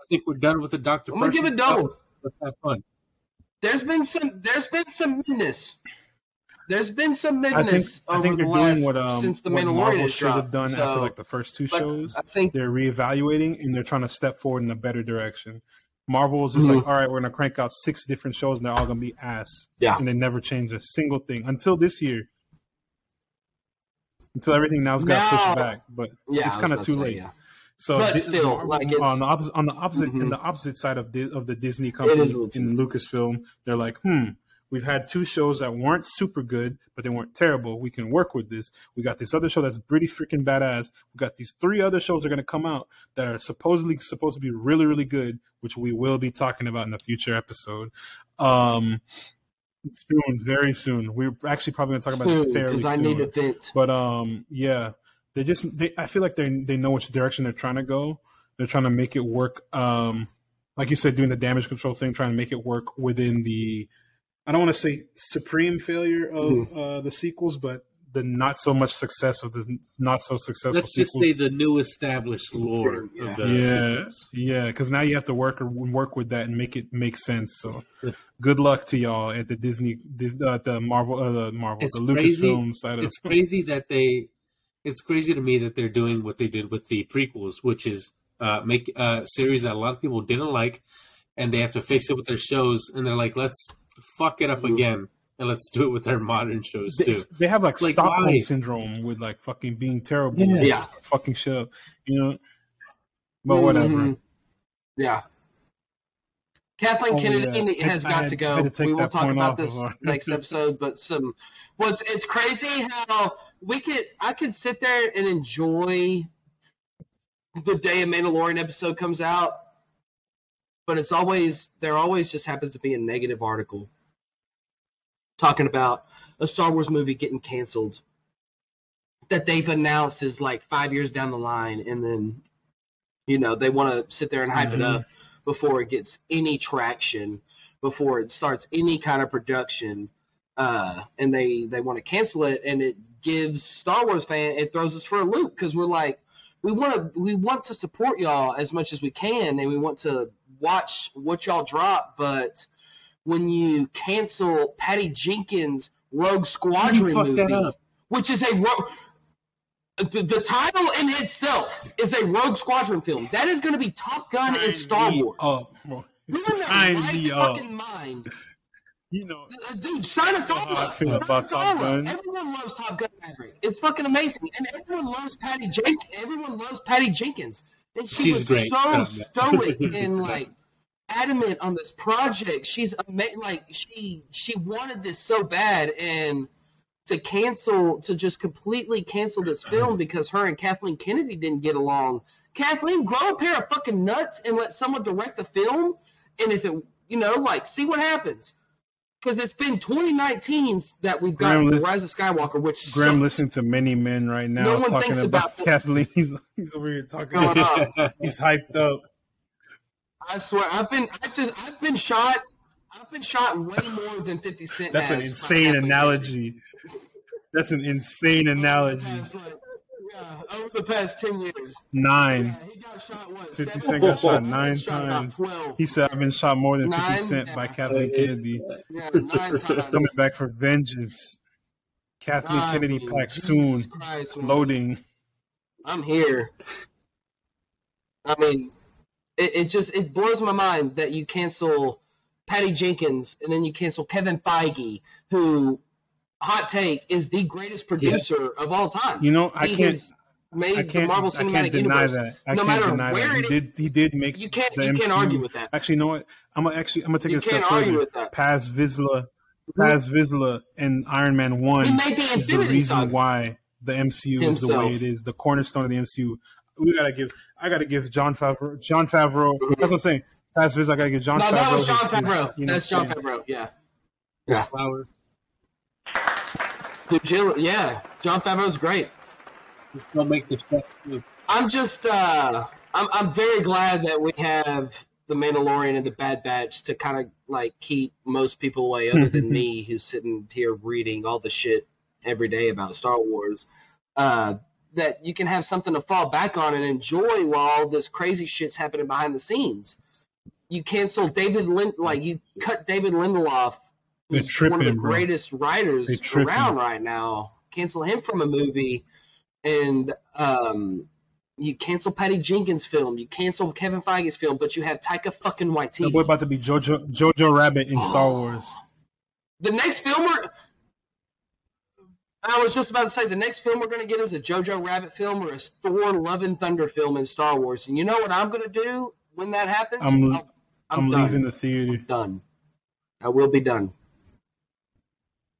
I think we're done with the Doctor. I'm gonna give it double. Let's have fun. There's been some. There's been some midness. There's been some I think midness I over think the they're last doing what um since the what Mandalorian Marvel has should have dropped. done so, after like the first two shows. I think They're reevaluating and they're trying to step forward in a better direction. Marvel was just Mhm. like, all right, we're gonna crank out six different shows and they're all gonna be ass. Yeah. And they never changed a single thing until this year. Until everything now's got Now- pushed back, but yeah, it's kinda too say, late. yeah. so But still, like, on the opposite on the opposite in Mhm. the opposite side of Di- of the Disney company is a little too in Lucasfilm, they're like, hmm, we've had two shows that weren't super good, but they weren't terrible. We can work with this. We got this other show that's pretty freaking badass. We got these three other shows that are going to come out that are supposedly supposed to be really, really good, which we will be talking about in a future episode. Um, soon, very soon. We're actually probably going to talk about it Soon, fairly because I soon. need to vent. But um, yeah, they just they. I feel like they they know which direction they're trying to go. They're trying to make it work. Um, like you said, doing the damage control thing, trying to make it work within the. I don't want to say supreme failure of Mm-hmm. uh, the sequels, but the not so much success of the not so successful Let's just sequels. say the new established lore Yeah. of the yeah, sequels. yeah, because now you have to work work with that and make it make sense. So, good luck to y'all at the Disney, Dis- uh, the Marvel, uh, the Marvel, It's the. Lucasfilm side of It's crazy that they. It's crazy to me that they're doing what they did with the prequels, which is uh, make a series that a lot of people didn't like, and they have to fix it with their shows, and they're like, let's fuck it up Mhm. again, and let's do it with our modern shows too. they have like, Like, Stockholm why? syndrome with like fucking being terrible, Yeah. Yeah. fucking shit up, you know. But whatever. Mhm. Yeah. Kathleen Oh, Kennedy yeah. has I got had- to go. to we will talk about this our- next episode, but some well it's, it's crazy how we could I could sit there and enjoy the day a Mandalorian episode comes out, but it's always there always just happens to be a negative article talking about a Star Wars movie getting canceled that they've announced is like five years down the line, and then you know they want to sit there and hype it Mhm. up before it gets any traction, before it starts any kind of production, uh, and they they want to cancel it, and it gives Star Wars fan it throws us for a loop because we're like we want to we want to support y'all as much as we can, and we want to watch what y'all drop, but when you cancel Patty Jenkins' Rogue Squadron movie, which is a rogue. The, the title in itself is a Rogue Squadron film. That is going to be Top Gun and Star Wars. Up, bro. You're in the Sign right me up. mind. You know, Uh, Dude, sign us all know how I up. Sign about us all up. Everyone loves Top Gun Maverick. It's fucking amazing. And everyone loves Patty Jenkins. Everyone loves Patty Jenkins. And she She's was great. so stoic and like adamant on this project. She's ama- like she she wanted this so bad and to cancel to just completely cancel this film because her and Kathleen Kennedy didn't get along. Kathleen, grow a pair of fucking nuts and let someone direct the film. And if it, you know, like, see what happens. Because it's been 2019 that we've got Graham, Rise of Skywalker, which Graham sucked. listening to many men right now No one talking thinks about, about- Kathleen. He's, he's over here talking. Up. he's hyped up. I swear, I've been, I just, I've been shot. I've been shot way more than 50 Cent. That's an insane analogy. That's an insane analogy. That's like- Yeah, over the past ten years. Nine. Yeah, he got shot what? 50 Cent got shot nine Shot times. He said, I've been shot more than 50 Cent Cent by. Kathleen Kennedy. Yeah, nine times. Coming back for vengeance. Kathleen I Kennedy pack Jesus soon. Christ. Loading. I'm here. I mean, it, it just it blows my mind that you cancel Patty Jenkins and then you cancel Kevin Feige, who hot take is the greatest producer of all time. You know, I he can't. has made I the can't, Marvel I can't Cinematic deny Universe. that. I No can't matter deny where that. He did. He did make. You can't the you can't argue with that. Actually, you know what? I'm gonna actually. I'm gonna take You it a step can't argue further. with that. Paz Vizsla, mm-hmm. Paz Vizsla, and Iron Man He One made the is the reason Saga. why the MCU is the way it is. The cornerstone of the MCU. We gotta give. I gotta give Jon Favreau. Jon Favreau. That's what I'm saying. Paz Vizsla. I gotta give Jon no, Favreau. that was his- Jon his- Favreau. you know That's Jon? Favreau. Yeah. Yeah. Flowers. Dude, Jill, yeah. Jon Favreau's great. Just don't make the stuff too. I'm just uh I'm I'm very glad that we have the Mandalorian and the Bad Batch to kind of like keep most people away other than me who's sitting here reading all the shit every day about Star Wars. Uh that you can have something to fall back on and enjoy while all this crazy shit's happening behind the scenes. You cancel David Lind, like you cut David Lindelof, who's one of the tripping, bro. greatest writers around right now. Cancel him from a movie and um, you cancel Patty Jenkins' film, you cancel Kevin Feige's film, but you have Taika fucking That boy Waititi. about to be Jojo Jojo Rabbit in Star Oh. Wars. The next film we're I was just about to say the next film we're going to get is a Jojo Rabbit film or a Thor: Love and Thunder film in Star Wars. And you know what I'm going to do when that happens? I'm- oh, I'll- I'm, done. leaving the theater. done. I will be done.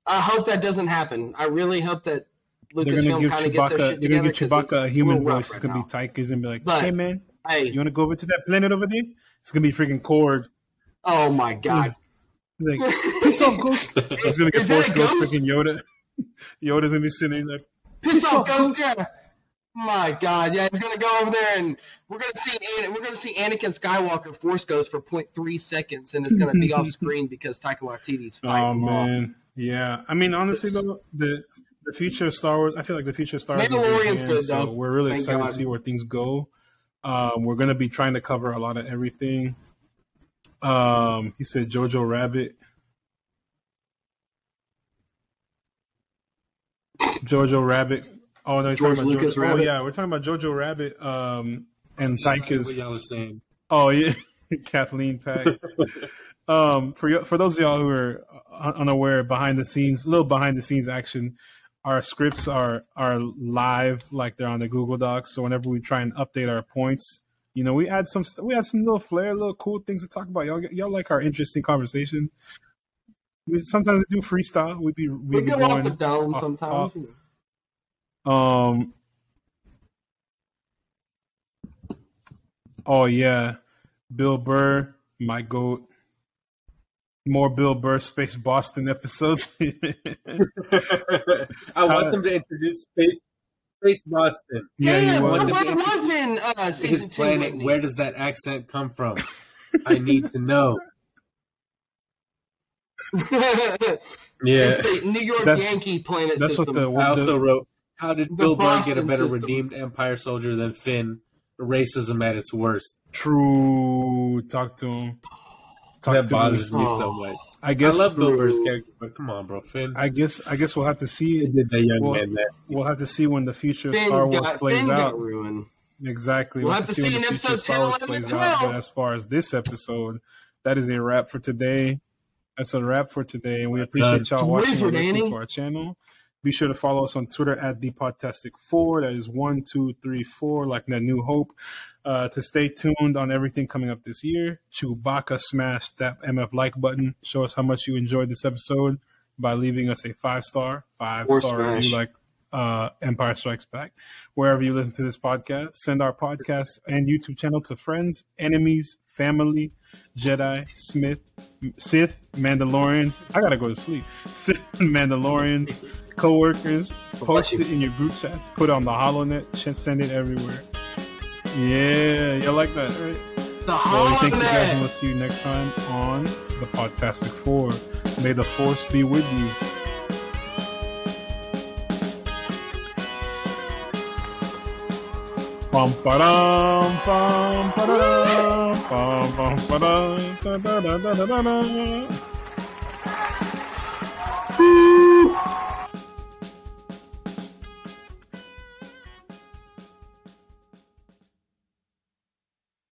I hope that doesn't happen. I really hope that Lucasfilm give kind of gets their Chewbacca. shit They're gonna together. give Chewbacca a human voice. It's gonna now. be Taika's and be like, But- "Hey man, Hey, you want to go over to that planet over there? It's gonna be freaking Korg." oh my god. Like, piss off, Ghost. It's get Is that Force Ghost, ghost? freaking Yoda. Yoda's gonna be sitting there like, Piss Piss off, off, Ghost. Ghost. My God, yeah, he's gonna go over there and we're gonna see An- we're gonna see Anakin Skywalker Force Ghost for 0.3 seconds, and it's gonna be off screen because Taika Waititi's fighting "Oh him off. man, yeah." I mean, honestly though, the the future of Star Wars. I feel like the future of Star Wars. Mandalorian's hands, good, so though. we're really Thank excited God. to see where things go. Um, we're gonna be trying to cover a lot of everything. Um, he said Jojo Rabbit. Jojo Rabbit. Oh no, he's George talking about Lucas Jojo. Oh yeah, we're talking about Jojo Rabbit. Um, and That's what y'all are saying. Oh yeah, Kathleen Pack. um, for y- for those of y'all who are un- unaware, behind the scenes, little behind the scenes action. Our scripts are are live, like they're on the Google Docs. So whenever we try and update our points, you know, we add some st- we add some little flair, little cool things to talk about. Y'all y'all like our interesting conversation. We sometimes we do freestyle. We be we, We be go going off the dome off the sometimes. top. You know. Um. Oh yeah, Bill Burr, my goat. More Bill Burr Space Boston episodes. I want them to introduce Space Space Boston. yeah, yeah, you my was. want- brother was in uh, season His two. planet. wasn't? Where does that accent come from? I need to know. Yeah. It's the New York That's- Yankee planet That's what system. the, I also the wrote, "How did Bill Burr get a better system. redeemed Empire soldier than Finn? Racism at its worst. true. Talk to him. Talk that to bothers him. me Oh. so much. I guess I guess. love Bill True. Burr's character, but come on, bro, Finn. I guess. I guess we'll have to see. It did that young Well, man that. We'll have to see when the future of Finn Star Wars got, plays Finn out. got. Exactly. We'll We'll have to see when in the future episode of Star 10, Wars 11, and plays out. 12. But as far as this episode, that is a wrap for today. That's a wrap for today, and we appreciate Done. y'all watching Wizard, or listening Annie. to our channel. Be sure to follow us on Twitter at the Podtastic Four. That is one, two, three, four, like that New Hope. Uh, to stay tuned on everything coming up this year. Chewbacca smash that MF like button. Show us how much you enjoyed this episode by leaving us a five star, five Or star smash. review like uh, Empire Strikes Back. Wherever you listen to this podcast, send our podcast and YouTube channel to friends, enemies, family, Jedi, Smith, Sith, Mandalorians. I gotta go to sleep. Sith, Mandalorians, coworkers, post it in your group chats, put on the HoloNet, send it everywhere. Yeah, you like that, right? The well, HoloNet. Thank you guys, and we'll see you next time on the Podtastic Four. May the force be with you.